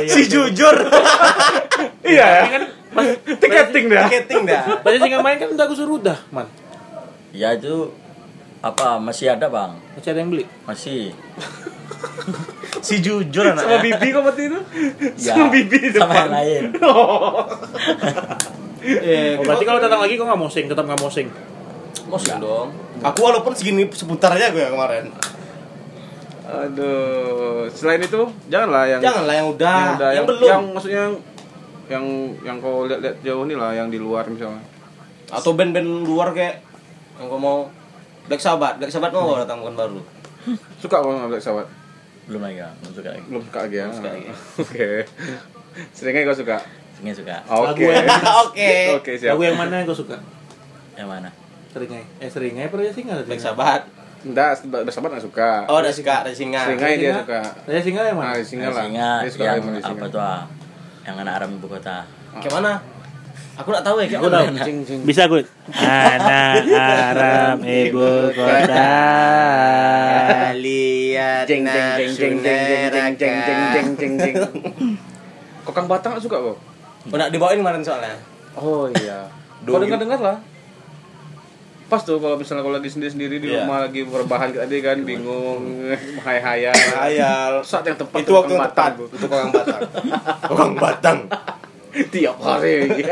Si jujur. *laughs* Iya ya. Kan tiketing dah. Tiketing dah. Tadi sih main kan udah aku suruh udah, man. Ya itu apa masih ada bang? Masih ada yang beli. Masih. *laughs* Si jujur anak. Sama bibi kau mati itu? Ya, Sama bibi di sama depan. yang lain. *laughs* *laughs* Eh, Oh, berarti kalau datang lagi kau nggak mosing, tetap nggak mosing. Mosing dong. Aku walaupun segini seputar aja gue ya kemarin. Aduh, selain itu janganlah yang Janganlah yang udah, yang, udah, yang, yang, belum. yang maksudnya yang yang yang kau lihat-lihat jauh nih lah yang di luar misalnya. Atau band-band luar kayak yang kau mau Black Sabbath, Black Sabbath mau datang bukan baru. Suka kau nggak sahabat? Belum lagi belum suka lagi. Belum suka lagi ya. suka lagi. *laughs* Oke. Seringnya kau suka. Sengnya suka. Oke. Lagu yang- Oke. Oke, siap. Lagu yang mana yang kau suka? Yang mana? Seringai. Eh seringai apa ya singa? Black Sabbath. Enggak, bersahabat nggak suka. Oh, udah suka, ada singa. Seringnya dia suka. Saya singa yang mana? di singa lah. Singa, Dia suka yang singa. apa tuh ah? Yang anak Aram ibu kota. Kayak mana? Aku nggak tahu ya kayak Aku tahu. Bisa gue. Anak Aram ibu kota. Lihat Jeng jeng jeng jeng jeng jeng jeng jeng jeng jeng jeng jeng. Kok Kang Batang suka kok? Oh, nak dibawain kemarin soalnya. Oh iya. Kau dengar dengar lah. Pas tuh kalau misalnya kalau lagi sendiri sendiri di Iya. rumah lagi berbahan tadi kan bingung, hayal-hayal. Ayal. Saat yang tepat Itu tuh waktu Kang yang tepat. Batang. Itu orang Batang. Orang Batang. Tiap hari. *laughs*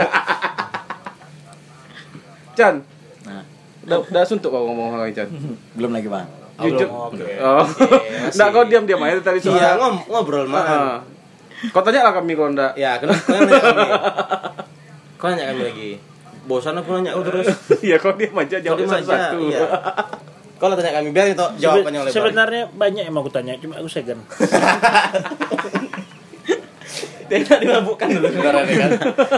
Chan, Nah, udah, udah suntuk kau ngomong lagi Chan. *laughs* belum lagi bang. Jujur. Oke. *laughs* Oh. masih. Nggak kau diam-diam aja tadi Iya, soalnya. ngom ngobrol mah. Ah. Kau tanya lah kami kau ndak. Ya, kenapa kau nanya kami? Kau nanya kami lagi. Bosan aku nanya kau terus. Iya, kau diam aja jawab diam aja, satu-satu. iya. Kau lah tanya kami biar itu jawabannya oleh Sebenarnya banyak yang mau aku tanya, cuma aku segan. Dia dimabukkan dulu sebenarnya kan.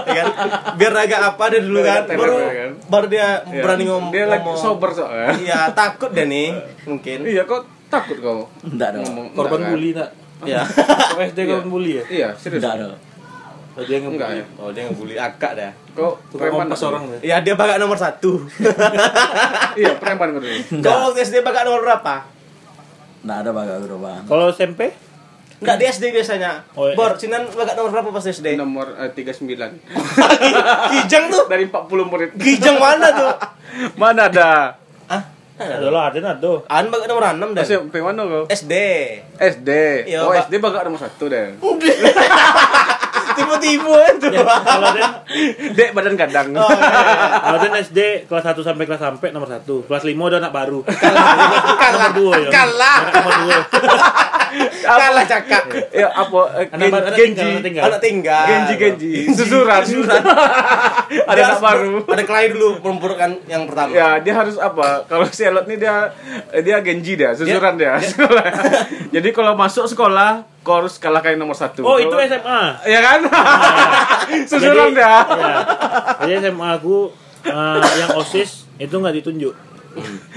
Ya kan? Biar agak apa dia dulu kan. Baru teler, kan? baru dia Iya. berani ngomong. Dia lagi sober soalnya. Iya, takut dia nih mungkin. Iya, kau takut kau Enggak dong. Korban kan? bully nak. Iya. *laughs* Kau SD korban bully ya? Iya, serius. Enggak dong. Oh, dia ngebully. Enggak ya. Oh, dia ngebully akak dah. Kau Tukang preman dulu. orang ya? Iya, dia bakat nomor satu. *laughs* Iya, preman kau dulu. Kau waktu SD bakat nomor berapa? Enggak ada aku bang. Kalau SMP? Enggak di SD biasanya. Oh, iya. Bor, Sinan bakat nomor berapa pas SD? Nomor eh, 39. *laughs* Kijang tuh. Dari 40 murid. Kijang mana tuh? *laughs* Mana ada? Ah, Ada lah, ada nak tuh. An bakat nomor 6 dah. Masih sampai mana kau? SD. SD. Iya, oh. SD bagat nomor 1 deh. Tiba-tiba tuh. Kalau dia Dek badan kadang. Oh, iya, iya. Kalau dia SD kelas 1 sampai kelas sampai nomor 1. Kelas 5 udah anak baru. Nomor 2 ya. Kalah. Nomor 2. *laughs* Kalah cakak. Ya apa? eh, Gen- Genji. anak tinggal. Anak tinggal. Genji Genji. Susuran. Susuran. *laughs* Ada Dia anak baru. Ada kelahi dulu memperburukan yang pertama. Ya, dia harus apa? Kalau si Elot nih dia dia Genji dia, susuran dia. Sekolah. *laughs* Jadi kalau masuk sekolah, kau harus kalahkan nomor satu. Oh, itu SMA. Ya kan? *laughs* susuran Jadi- dia. Iya. Jadi SMA aku eh, yang OSIS itu nggak ditunjuk.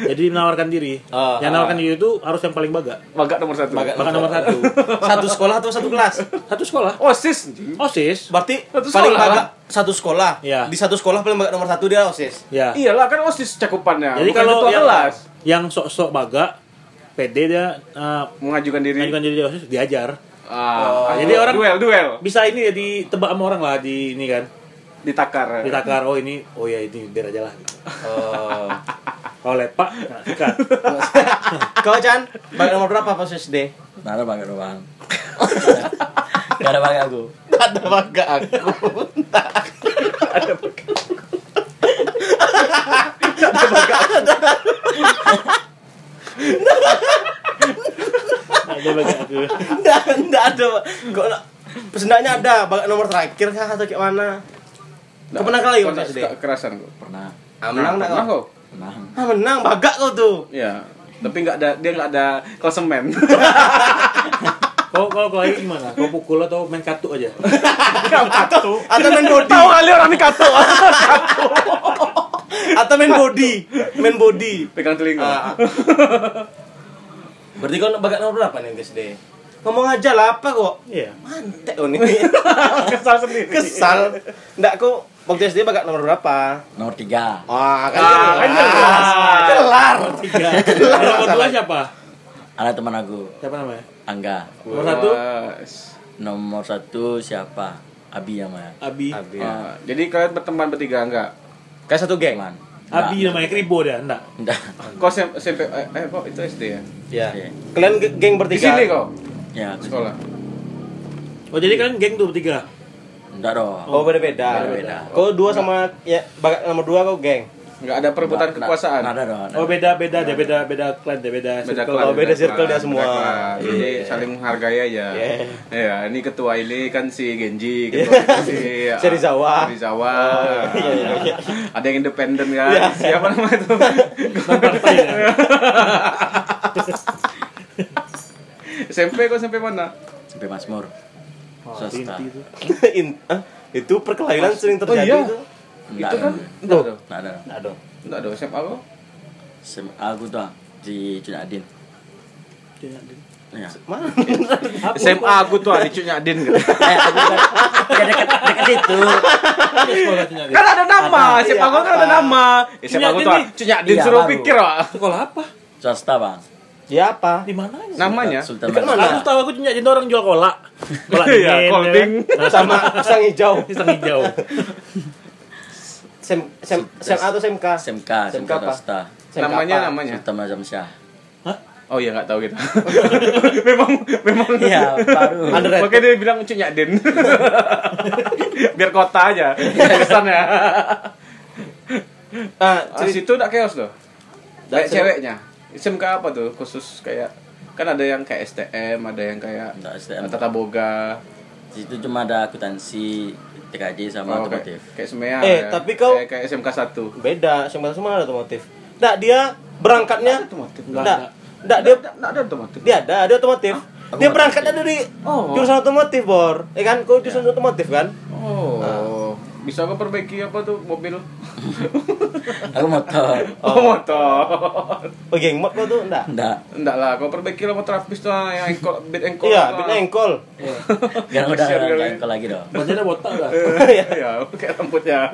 Jadi menawarkan diri. Oh. yang menawarkan diri itu harus yang paling baga. Bagat nomor satu. Bagat. Bahkan nomor satu. Satu sekolah atau satu kelas? Satu sekolah. OSIS. OSIS. Berarti Satu paling sekolah. bagat satu sekolah. Iya. Di satu sekolah paling bagat nomor satu dia OSIS. Ya. Iyalah kan OSIS cakupannya. Jadi bukan kalau yang, kelas yang sok-sok baga, PD dia eh, mengajukan diri. mengajukan diri di OSIS diajar. Ah, Jadi orang- duel duel Bisa ini ya ditebak sama orang lah di ini kan. ditakar. Ditakar oh ini oh ya ini biar aja lah. Oh. Kalau lepak, gak suka. Kau Chan, bagi nomor berapa pas SD? Gak ada bagi doang. Gak ada bagi aku. Gak ada bagi aku. Gak ada bagi aku. Nggak ada bagi aku. ada bagi aku nggak nggak ada kok pesenaknya ada bagi nomor terakhir kah atau kayak mana kau pernah kali kau SD kerasan kok pernah ah, menang nggak kok Pernah. Ah, menang, bagat kau tuh. Iya. Tapi nggak ada dia nggak ada klasemen. *laughs* Kau kalau kau gimana? Kau pukul atau main kartu aja? *laughs* Atau *laughs* atau main body. Tahu kali orang ini kato. Atau main body. Main body. Pegang telinga. Ah. Berarti kau bagat nomor berapa nih SD? Ngomong aja lah apa kok Iya. mantek oh ini *laughs* Kesal sendiri. kesal ndak kok waktu SD bakat nomor berapa Nomor tiga. Wah, kan Ah, kan jelas. Kelar. Tiga. Nomor dua siapa? Ada teman aku, Siapa namanya? Angga. Nomor satu? Nomor satu siapa? Abi namanya. Abi. Abi. Ah, jadi kalian berteman bertiga enggak? Kayak satu geng. Teman. Abi namanya Kribo dia, enggak? Enggak. Kok SMP, eh, eh kok itu SD ya? Ya. Oke. Kalian ge- geng Di bertiga. sini kok Ya, sekolah. Oh jadi kalian geng tuh bertiga? Enggak dong. Oh, beda-beda. Beda-beda. Kau dua sama ya bakat nomor dua kau geng. Enggak ada perebutan Nggak- kekuasaan. nggak ada dong. Oh ada. beda beda dia beda beda clan dia beda, Beda circle. Oh, beda circle dia semua. beda. Jadi Iya. saling menghargai aja. Iya. Ya, ini ketua ini kan si Genji, ketua ini si *laughs* Si Rizawa. Si Rizawa. Oh, iya, iya, iya. Ada yang independen kan? Iya. Siapa nama itu? *laughs* SMP kok SMP mana? Sampai Masmur. Swasta. Inti itu. *laughs* In- ah, itu perkelahian sering Oh, terjadi iya. itu. Enggak itu kan? ada. Enggak ada. Enggak ada. Enggak ada SMA kok. Sem- Aku tuh di Cunadin. Ya. Mana? SMA *laughs* aku tuh di Cunyadin gitu. *laughs* Eh, aku kan dekat dekat situ. Kan ada nama. SMA aku kan ada Iya, nama. SMA aku tuh Cunyadin suruh pikir, Pak. Sekolah apa? Swasta, Bang. Ya apa? Di mananya? Namanya? Sultan Dekat mana? Aku tahu aku tuh orang jual kolak. Kolak *laughs* Iya, dingin. ya kan? Sama pisang hijau. *laughs* Pisang hijau. Sem sem SMA atau SMK? SMK, SMK apa? Namanya apa? namanya. Sultan Mazam Syah. Oh iya nggak tahu gitu. *laughs* memang memang Iya, baru. Makanya dia bilang Cunyadin. Biar kota aja. Kesannya. Ah, Di cerita situ enggak chaos loh. Kayak seru. ceweknya. SMK apa tuh khusus kayak kan ada yang kayak STM, ada yang kayak Enggak STM. tata boga, Di situ cuma ada akuntansi, TKJ sama Oh, kayak, otomotif. kayak SMEA. Eh, ya. tapi kau- kayak, kayak SMK 1. beda. SMK semua ada otomotif. Nggak, dia berangkatnya otomotif. Nggak, nggak dia Enggak ada otomotif. dia ada, dia otomotif. Dia berangkatnya dari Oh. jurusan otomotif, Bor. Ya kan? Kau jurusan otomotif kan? Oh. Bisa kau perbaiki apa tuh mobil? Aku motor. Oh, motor. Oh, geng mod kau tuh enggak? Enggak. Enggak lah, kau perbaiki lah motor habis tuh yang engkol, bit engkol. Iya, bitnya engkol. Jangan udah enggak engkol lagi dong. Bajunya botak lah. *laughs* Iya, kayak rambutnya.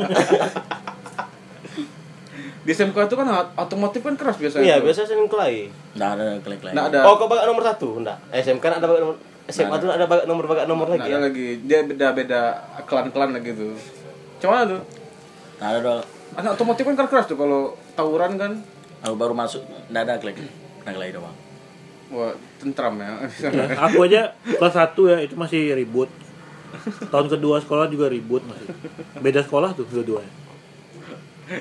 Di SMK itu kan otomotif kan keras biasanya. Iya, tuh. biasa sering kelai. Enggak ada klik lagi. Nggak ada. Oh, kau bakat nomor satu? Enggak. SMK ada bakat nomor SMA tuh ada bakat nomor bakat nomor Nggak lagi. ada Ya? lagi. Dia beda-beda klan-klan lagi tuh. Cuma tuh. Ada dong. Anak otomotif kan keras tuh kalau tawuran kan. Aku baru masuk enggak ada klik. Klik lagi dong, Bang. Wah, tentram ya. Aku aja kelas 1 ya itu masih ribut. Tahun kedua sekolah juga ribut masih. Beda sekolah tuh dua-duanya.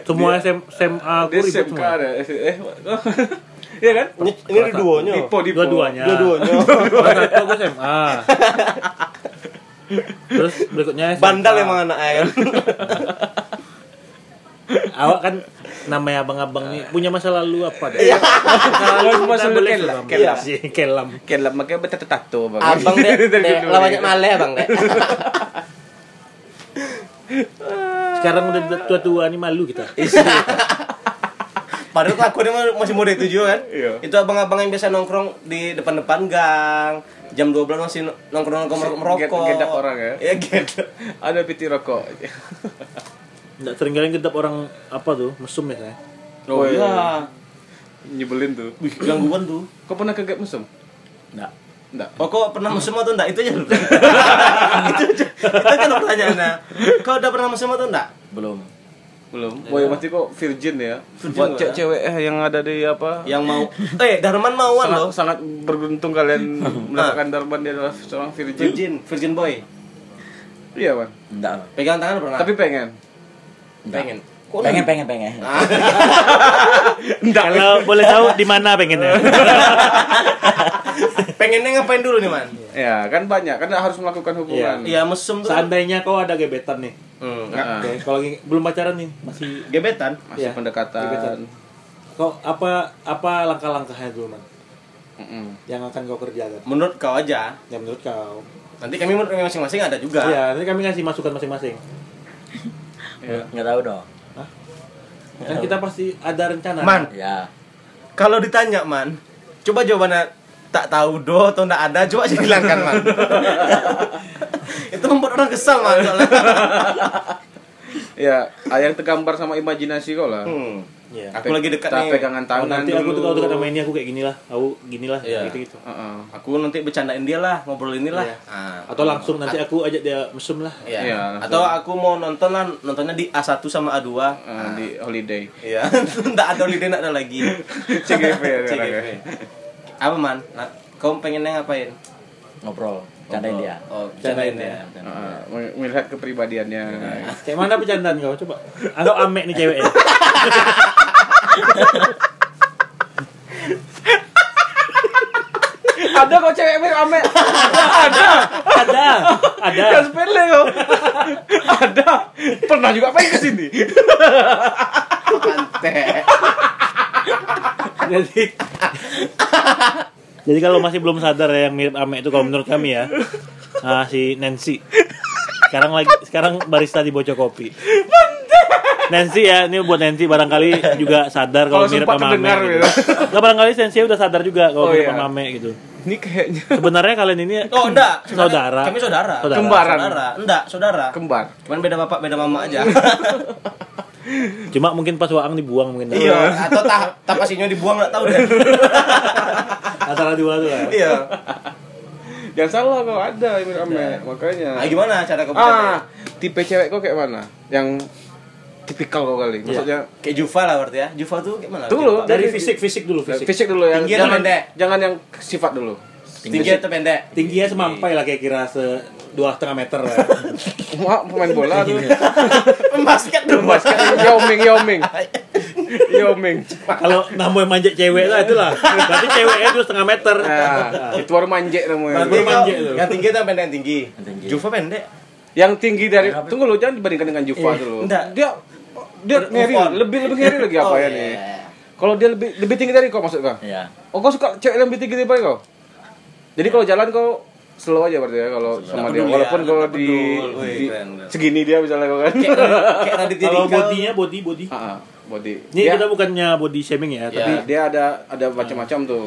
Semua SM, SMA aku Dia ribut SMK semua. ada. Eh, Iya kan? Ini, ini di duonya. Dipo, dipo. Dua-duanya. Dua-duanya. Kelas satu aku SMA. Terus berikutnya SMK. Bandal emang anaknya kan. *laughs* Awak kan namanya abang-abang nih punya masa lalu apa deh? Iya. Kalau masa lalu boleh kelam, kelam. Iya, kelam. Kelam makanya betul tato bang. Abang deh, lawannya male abang deh. *laughs* *laughs* Sekarang udah tua-tua nih malu kita. Padahal kelakuannya masih muda itu juga kan. Iya. Itu abang-abang yang biasa nongkrong di depan-depan gang. Jam 12 masih nongkrong-nongkrong merokok. Gedap orang ya. Iya, gedap. *laughs* Ada piti rokok. Nggak sering kalian gedap orang apa tuh mesum ya saya. Oh iya. Nyebelin tuh. Wih, gangguan tuh. Kau pernah kegap mesum? Enggak. Enggak. Oh, kok pernah mesum atau enggak? Itu aja dulu. *laughs* itu aja. Itu kan pertanyaannya. Kau udah pernah mesum atau enggak? Belum. Belum. Boy berarti kok virgin ya. Virgin Buat cewek-cewek yang ada di apa? Yang mau Eh, Darman mauan sangat, loh. sangat beruntung kalian *laughs* mendapatkan Darman dia adalah seorang virgin. Virgin, Virgin boy. Iya, Bang. Enggak. Pegang tangan pernah? Tapi pengen. Enggak. pengen. Kok Pengen pengen pengen. *laughs* Kalau boleh tahu di mana pengennya? *laughs* pengennya ngapain dulu nih, Man? Ya, kan banyak. Kan harus melakukan hubungan. Iya, mesum tuh. Seandainya kau ada gebetan nih. Hmm. Nah, Oke, kalau lagi belum pacaran nih, masih Gebetan. masih Iya, pendekatan. gebetan. Kau apa apa langkah-langkahnya dulu man? Mm-mm. Yang akan kau kerjakan? Menurut kau aja. Ya menurut kau. Nanti kami menurut kami masing-masing ada juga. Iya, nanti kami ngasih masukan masing-masing. *laughs* Iya. Enggak tahu dong. Ya. Kan kita pasti ada rencana. Man, Ya. kalau ditanya, Man, coba jawabannya tak tahu do atau ndak ada coba sih hilangkan man *laughs* itu membuat orang kesal man soalnya. Ya, ah, yang tergambar sama imajinasi kau lah. hmm. Iya. aku lagi dekat nih pegangan Oh, tangan nanti aku tuh kalau dekat sama ini aku kayak gini lah. Aku gini lah, Iya. gitu-gitu. Heeh. aku nanti bercandain dia lah ngobrol inilah Iya. Ah. Atau langsung nanti aku ajak dia mesum lah. Iya. Iya, langsung. Atau aku mau nonton lah, nontonnya di A1 sama A2. Eh, di holiday. *laughs* Iya. Enggak ada holiday enggak ada lagi. *laughs* CGV ya, CGV. Apa man? Nah, kau pengennya ngapain? ngobrol candain dia Oh, bercandain dia. Heeh, mel- melihat kepribadiannya. Kayak mana bercandaan kau? Coba. Anggap amek nih cewek. Ada kok cewek mirip Ame. Ada. Ada. Gak sepele kok. Ada. Pernah juga main ke sini. Jadi Jadi kalau masih belum sadar ya yang mirip Ame itu kalau menurut kami ya. Nah, si Nancy. Sekarang lagi sekarang barista di Bocor Kopi. Nancy ya, ini buat Nancy barangkali juga sadar kalau mirip sama Ame. Gitu. gitu. Nggak, barangkali Nancy udah sadar juga kalau Oh, mirip iya. sama Ame gitu. Ini kayaknya Sebenarnya kalian ini Oh, enggak. Sebenarnya Saudara. Kami saudara. Saudara. Kembaran. Saudara. Enggak, saudara. kembar. Cuman beda bapak, beda mama aja. *laughs* cuma mungkin pas Waang dibuang mungkin. iya, atau tah tapasinya dibuang enggak tahu deh. *laughs* Antara dua tuh lah. iya. Jangan salah kok ada mirip Ame. Makanya. Ah, gimana cara kau Ah, tipe cewek kok kayak mana? Yang tipikal kok kali. Maksudnya Kayak Juva lah berarti ya. Juva tuh kayak mana? Coba. Dari fisik fisik dulu fisik. fisik dulu yang Tinggi atau jangan pendek? jangan yang sifat dulu. Tinggi atau pendek? Tingginya semampai lah kayak kira se dua setengah meter lah. Wah, pemain bola tuh. *laughs* Basket dong. Basket Yao Ming, Yao Ming. Yao Ming. Kalau nambah manjat cewek lah itulah. Berarti ceweknya dua setengah meter. Nah, itu baru manjek namanya. Berarti Baru manjat tuh. yang tinggi atau pendek yang tinggi? Yang tinggi. Juva pendek. Yang tinggi dari tunggu lu jangan dibandingkan dengan Juva Iya, dulu. enggak. Dia dia ngeri lebih lebih ngeri lagi apa Oh, ya iya. nih? Kalau dia lebih lebih tinggi dari kau maksud kau? iya Oh kau suka cewek yang lebih tinggi dari kau? Jadi kalau jalan kau slow aja berarti ya kalau sama dia. Walaupun ya, nggak di, di- segini dia misalnya kan. Kalau bodinya body body. Ah, body. Ini Dia, kita bukannya body shaming ya, Ya. tapi dia ada ada macam-macam tuh.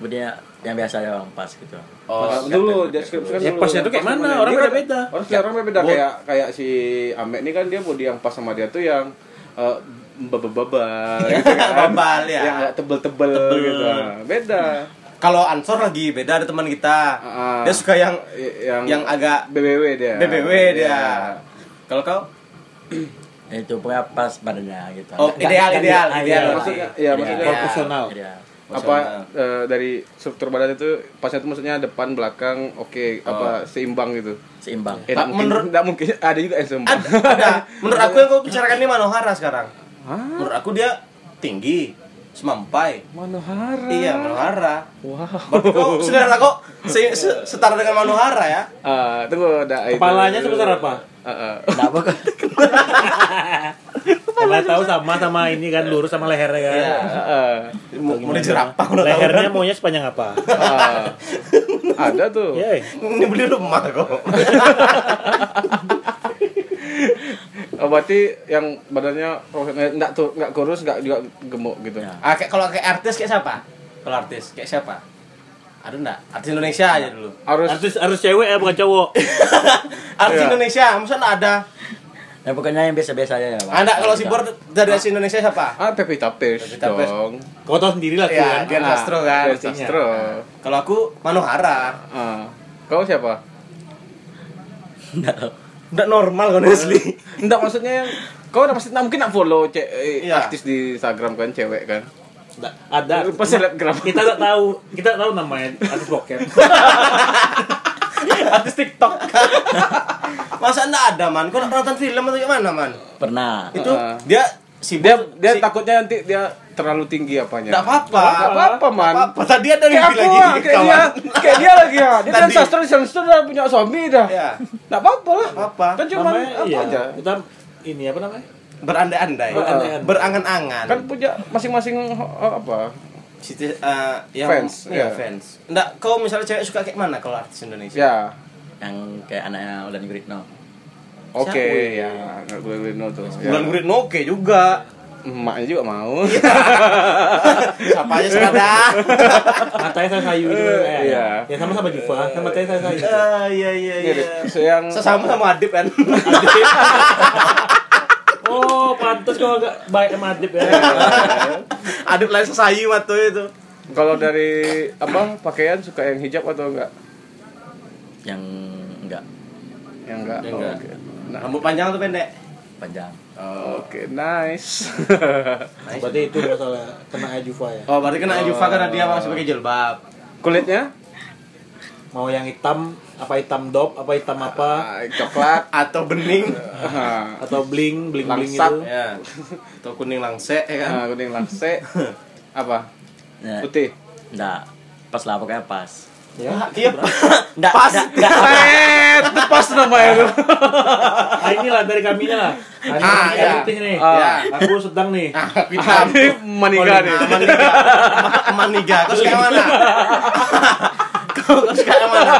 dia yang biasa ya bang pas gitu Oh, Nah, dulu deskripsikan Ya, dulu. pasnya tuh kayak Pas mana? Orang kan- beda-beda. Orang selera orang beda kayak kayak si Amek ini kan dia body yang pas sama dia tuh yang eh, bebel-bebel *laughs* gitu kan. Bebal, ya. Yang agak tebel-tebel gitu. Beda. Kalau Ansor lagi beda ada teman kita. Ah. Dia suka yang yang yang agak BBW dia. BBW dia. Iya. Kalau kau? *clears throat* itu pokoknya pas badannya gitu Oh, Nggak- ideal, nggak- ideal, ah, ideal. Maksudnya ya maksudnya proporsional. Ideal. apa eh, dari struktur badan itu pasnya itu maksudnya depan belakang oke apa seimbang gitu. seimbang Eh, Tak, menurut- tak mungkin *laughs* ada juga yang seimbang. Ada, ada. Menurut aku yang kau bicarakan ini Manohara sekarang. Menurut aku dia tinggi, semampai. Manohara. Iya, Manohara. Wow. Berarti kau selera kok se- se- setara dengan Manohara ya? Ah, tunggu ada itu. Kepalanya sebesar apa? Ah, ah. kenapa kok Kalau tahu sama sama ini kan lurus sama lehernya kan. Iya. Ah. Mau, mau dijerapah Lehernya maunya sepanjang apa? Ah. ada tuh. Iya. Ini beli rumah kok. *laughs* Oh, berarti yang badannya profesional enggak tuh enggak kurus enggak juga gemuk gitu. Ya. Ah, kayak kalau kayak artis kayak siapa? Kalau artis kayak siapa? Ada enggak? Artis Indonesia aja dulu. Harus Harus harus cewek ya bukan cowok. *laughs* artis Iya. Indonesia, masa enggak ada? ya pokoknya yang biasa-biasa aja ya Ah, enggak, kalau si Bor dari artis Indonesia siapa? ah Pevita Pierce Pevita Pierce. dong. Kau tahu sendiri lah tuh Iya, kan. Dian Sastro kan. Dian Sastro. Kalau aku Manohara. Ah. Kau siapa? Enggak normal kan asli. *laughs* Enggak maksudnya yang kau udah pasti mungkin nak follow ce- eh, Iya. artis di Instagram kan cewek kan. Nggak, Ada. Pas selebgram. Kita tak tahu, kita tahu namanya artis bokep. *laughs* artis TikTok. Masa enggak ada, Man? Kau nak nonton film atau gimana, Man? pernah Itu Ah. dia si Dia dia si- takutnya nanti dia terlalu tinggi apanya. Enggak apa-apa. Enggak apa-apa, man. Nggak apa-apa. Tadi ada mimpi aku lagi lah, kayak kawan. dia, kayak dia lagi ya. Dia kan sastra di sastra udah punya suami dah. Ya. Enggak apa-apa lah. Apa-apa. Kan cuma Namanya apa iya. aja. Kita ini apa namanya? Berandai-andai. Berandai-andai. Berangan-angan. Kan punya masing-masing eh, apa? Siti, eh, yang Fans, Iya, iya. fans. Enggak, kau misalnya cewek suka kayak mana kalau artis Indonesia? Ya. yang kayak anaknya Ulan Guritno Oke, Siapa? ya. Enggak boleh boleh no tuh. Ya. Bulan Guritno oke juga. emaknya juga mau. Siapa aja sekadar. *laughs* Matanya saya sayu itu ya. Iya. Ya sama sama Juva, kan matanya saya sayu. Ah, Iya iya iya. Yang Sesama sama Adip kan. *laughs* Oh, pantas kalau agak baik sama Adip ya. *laughs* Adip lain sesayu waktu itu. kalau dari apa pakaian suka yang hijab atau enggak? Yang enggak Yang enggak. Yang Oh, enggak. Nah, Rambut panjang atau pendek? panjang. Oke, nice. *laughs* Berarti itu masalah kena air Juva ya. Oh, berarti kena Juva karena dia masih pakai jilbab. Kulitnya? Mau yang hitam, apa hitam dop, apa hitam apa, Ah, coklat *laughs* Atau bening. Atau bling, bling bling itu. ya. Atau kuning langse ya kan. ah, kuning langse. *laughs* Apa? Ya, Putih. enggak. Pas lah pokoknya pas. Ya. Iya. *laughs* Enggak, Pas. enggak, enggak. Eh, itu pas namanya itu. *laughs* Ah, inilah dari kami lah. Nah, ini Ah, iya. putih nih. Ah. Aku sedang nih. Ah, Ah, ini maniga nih. *laughs* Maniga. Suka yang mana? Suka yang mana?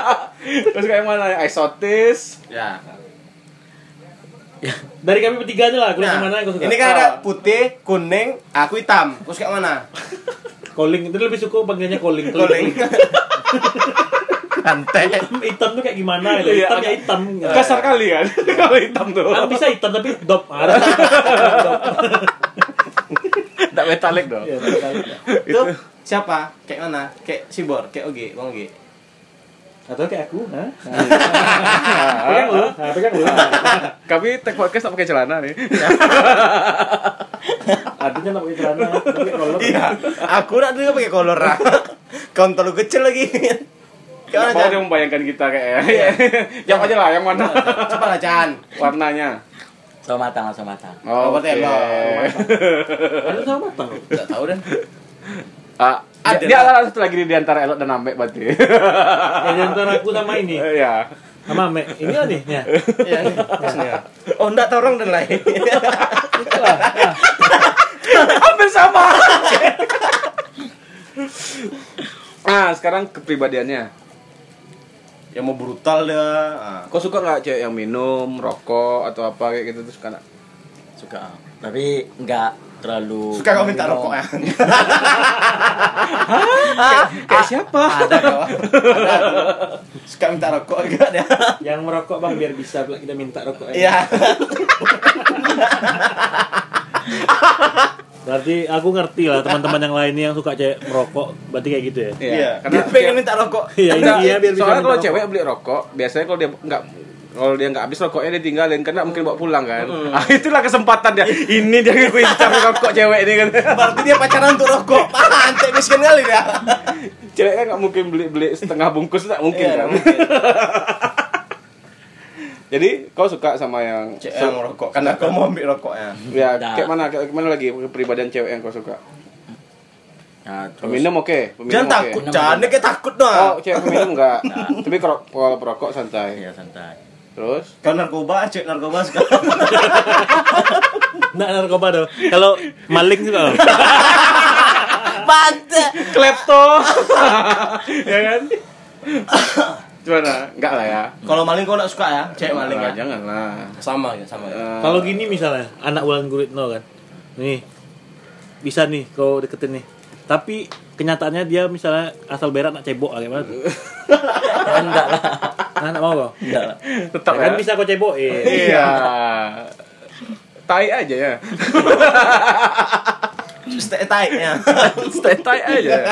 Terus kayak mana? Eksotis. Ya. Dari kami bertiga aja lah. Kulit Nah, yang mana kau suka? ini kan ada putih, kuning, aku hitam. Suka yang mana? Calling itu lebih suka panggilnya calling. Kuning. Santai. hitam tuh kayak gimana gitu. Iya, Hitam ya hitam. Kasar kali kan? *laughs* Kalau hitam tuh. Kan bisa hitam tapi dop. *laughs* Enggak metalik dong. Iya, sekali. Itu siapa? Kayak mana? Kayak Sibor, kayak Oge, Bang Oge. Atau kayak aku, ha? pegang lu, nah, pegang lu. Kami tag podcast tak pakai celana nih. Adanya nak pakai celana, tapi kalau Iya. Aku nak dulu pakai kolor. Ah. Kau terlalu kecil lagi. *laughs* Kayak mana, Mau dia membayangkan kita kayak *laughs* Yang aja lah, yang mana? Coba lah, Chan. Warnanya. So matang, so matang. Oh, berarti ada sama matang. Enggak tahu dan. Ah, Ada dia ada satu lagi di antara elok dan ambek berarti. *laughs* Ya di antara aku sama ini, Iya. sama Mek. Ini lah nih, ya. Iya, nih. Pas nih, ya. Oh, enggak tahu orang dan lain. Hampir sama. Ah, sekarang kepribadiannya. Yang mau brutal dia. Ah. Kau suka nggak cewek yang minum, rokok atau apa kayak gitu tuh suka nggak? Suka. Tapi enggak terlalu Suka kau minta rokok ya? *laughs* Kayak siapa? Ada kau. Ada. Suka minta rokok enggak dia? Yang merokok bang biar bisa pula kita minta rokok. Iya. *laughs* Berarti aku ngerti lah teman-teman yang lain yang suka cewek merokok, berarti kayak gitu ya. Iya. karena Dia pengen minta rokok. Iya, Enggak, iya biar bisa soalnya kalau rokok. cewek beli rokok, biasanya kalau dia nggak kalau dia nggak habis rokoknya dia tinggalin karena mungkin bawa pulang kan. Ah, itulah kesempatan dia. Ini dia ngincar rokok cewek ini kan. Berarti dia pacaran untuk rokok. *laughs* Antek miskin kali dia. cewek kan nggak mungkin beli beli setengah bungkus nggak mungkin Iya, kan. mungkin. *laughs* Jadi kau suka sama yang Cek yang rokok karena kau mau ambil rokoknya. ya Nah. kayak mana kayak mana lagi kepribadian cewek yang kau suka? Nah, terus Peminum oke, peminum Jangan oke. takut, jangan kayak takut Oh, dong. cewek peminum enggak. *laughs* Tapi kalau kalau perokok santai. ya santai. Terus Kau narkoba, cek narkoba sekarang. *laughs* Nggak narkoba dong. Kalau maling suka. loh. Bante. klepto. *laughs* ya kan? Gimana? Enggak lah ya. Kalau maling kau nak suka ya? Cek maling Nah, ya. Jangan lah. Sama ya, sama ya. Eh, Kalau gini misalnya, anak bulan Guritno kan. Nih. Bisa nih kau deketin nih. Tapi kenyataannya dia misalnya asal berak nak cebok lah gimana tuh? *laughs* enggak lah. Nah, nak mau kau? Enggak lah. tetap Ya kan ya. bisa kau cebokin. Iya. Tai aja ya. *laughs* Stay tight ya. Stay tai aja. *laughs*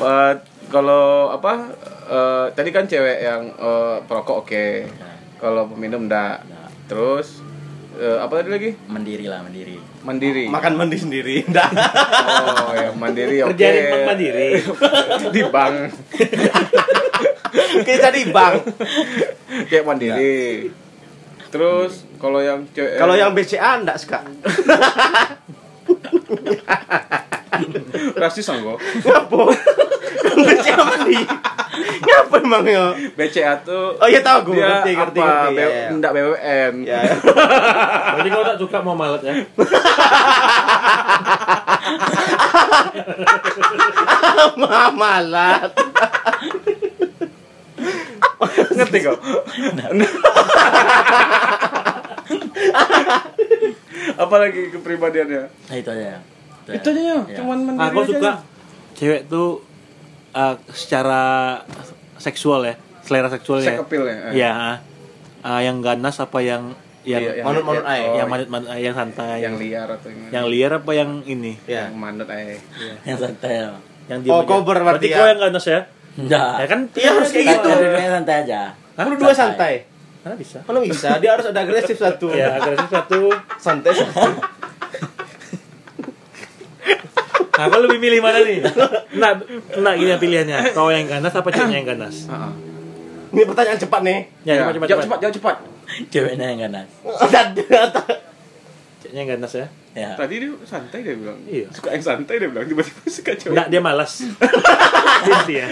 But kalau apa eh, tadi kan cewek yang eh, perokok oke. Kalau peminum enggak. Terus eh, apa tadi lagi? Mandiri lah, mandiri. Mandiri. Makan mandi sendiri. *laughs* Dah. Oh, ya mandiri *laughs* oke. Kerja bank mandiri. *laughs* di bank. Kita di bank. Kayak mandiri. Terus kalau yang cewek Kalau yang BCA enggak suka. *laughs* rasis anggo. Ngapo? BCA mandi. Ngapa emang ya? BCA tuh Oh iya tahu gue, ngerti, ngerti, apa? ngerti. Ya, ya. Nggak BWN. Ya. Berarti kau tak suka mau malet ya? *laughs* Mamalat. Ngerti kok? *laughs* apalagi kepribadiannya Nah, itu aja. Itu aja ya Ya. cuman mandiri aku aja. suka cewek tuh uh, secara seksual ya selera seksualnya Sex appeal ya, ah. Ah, yang ganas apa yang yang Iya, yang- manut-manut yang- air. oh, yang manut manut yang santai yang liar atau yang, yang liar apa yang ini Ya. yang manut aja Yang santai. ya. yang Oh, aja. kau berarti kau ya? yang ganas ya Enggak. ya kan Iya, harus kayak gitu. Dua-duanya santai aja. Hah? Lu dua santai. Mana bisa Mana bisa? Dia harus ada agresif satu. ya agresif satu Santai satu. Nah kau lebih milih mana nih nah nah gini pilihannya kau yang ganas apa ceweknya yang ganas Heeh. Ini pertanyaan cepat nih. ya, Ya, cepat cepat jawab cepat cepat jawab cepat Ceweknya yang ganas. *laughs* ceweknya yang ganas ya Ya. tadi dia santai dia bilang Iya. suka yang santai dia bilang tiba-tiba suka cewek enggak dia malas *laughs* inti ya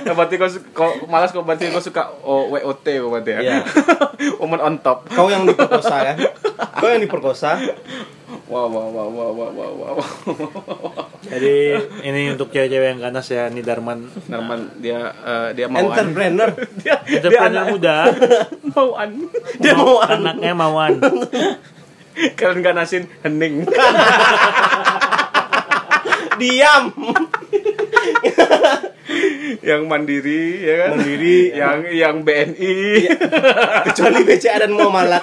Nah, berarti kau, su- kau malas kau berarti kau suka oh, WOT kau berarti ya. Iya. *laughs* Woman on top. Kau yang diperkosa kan? Kau yang diperkosa. Wow wow wow wow wow wow wow. jadi ini untuk cewek-cewek yang ganas ya ini Darman Narman dia eh, dia mauan. Entrepreneur. dia, *laughs* dia entrepreneur anak muda *laughs* mauan. Dia mau anaknya mauan *laughs* Kalian gak nasin hening. diam. yang mandiri ya kan? Mandiri. Yang yang BNI. Kecuali BCA dan Muamalat.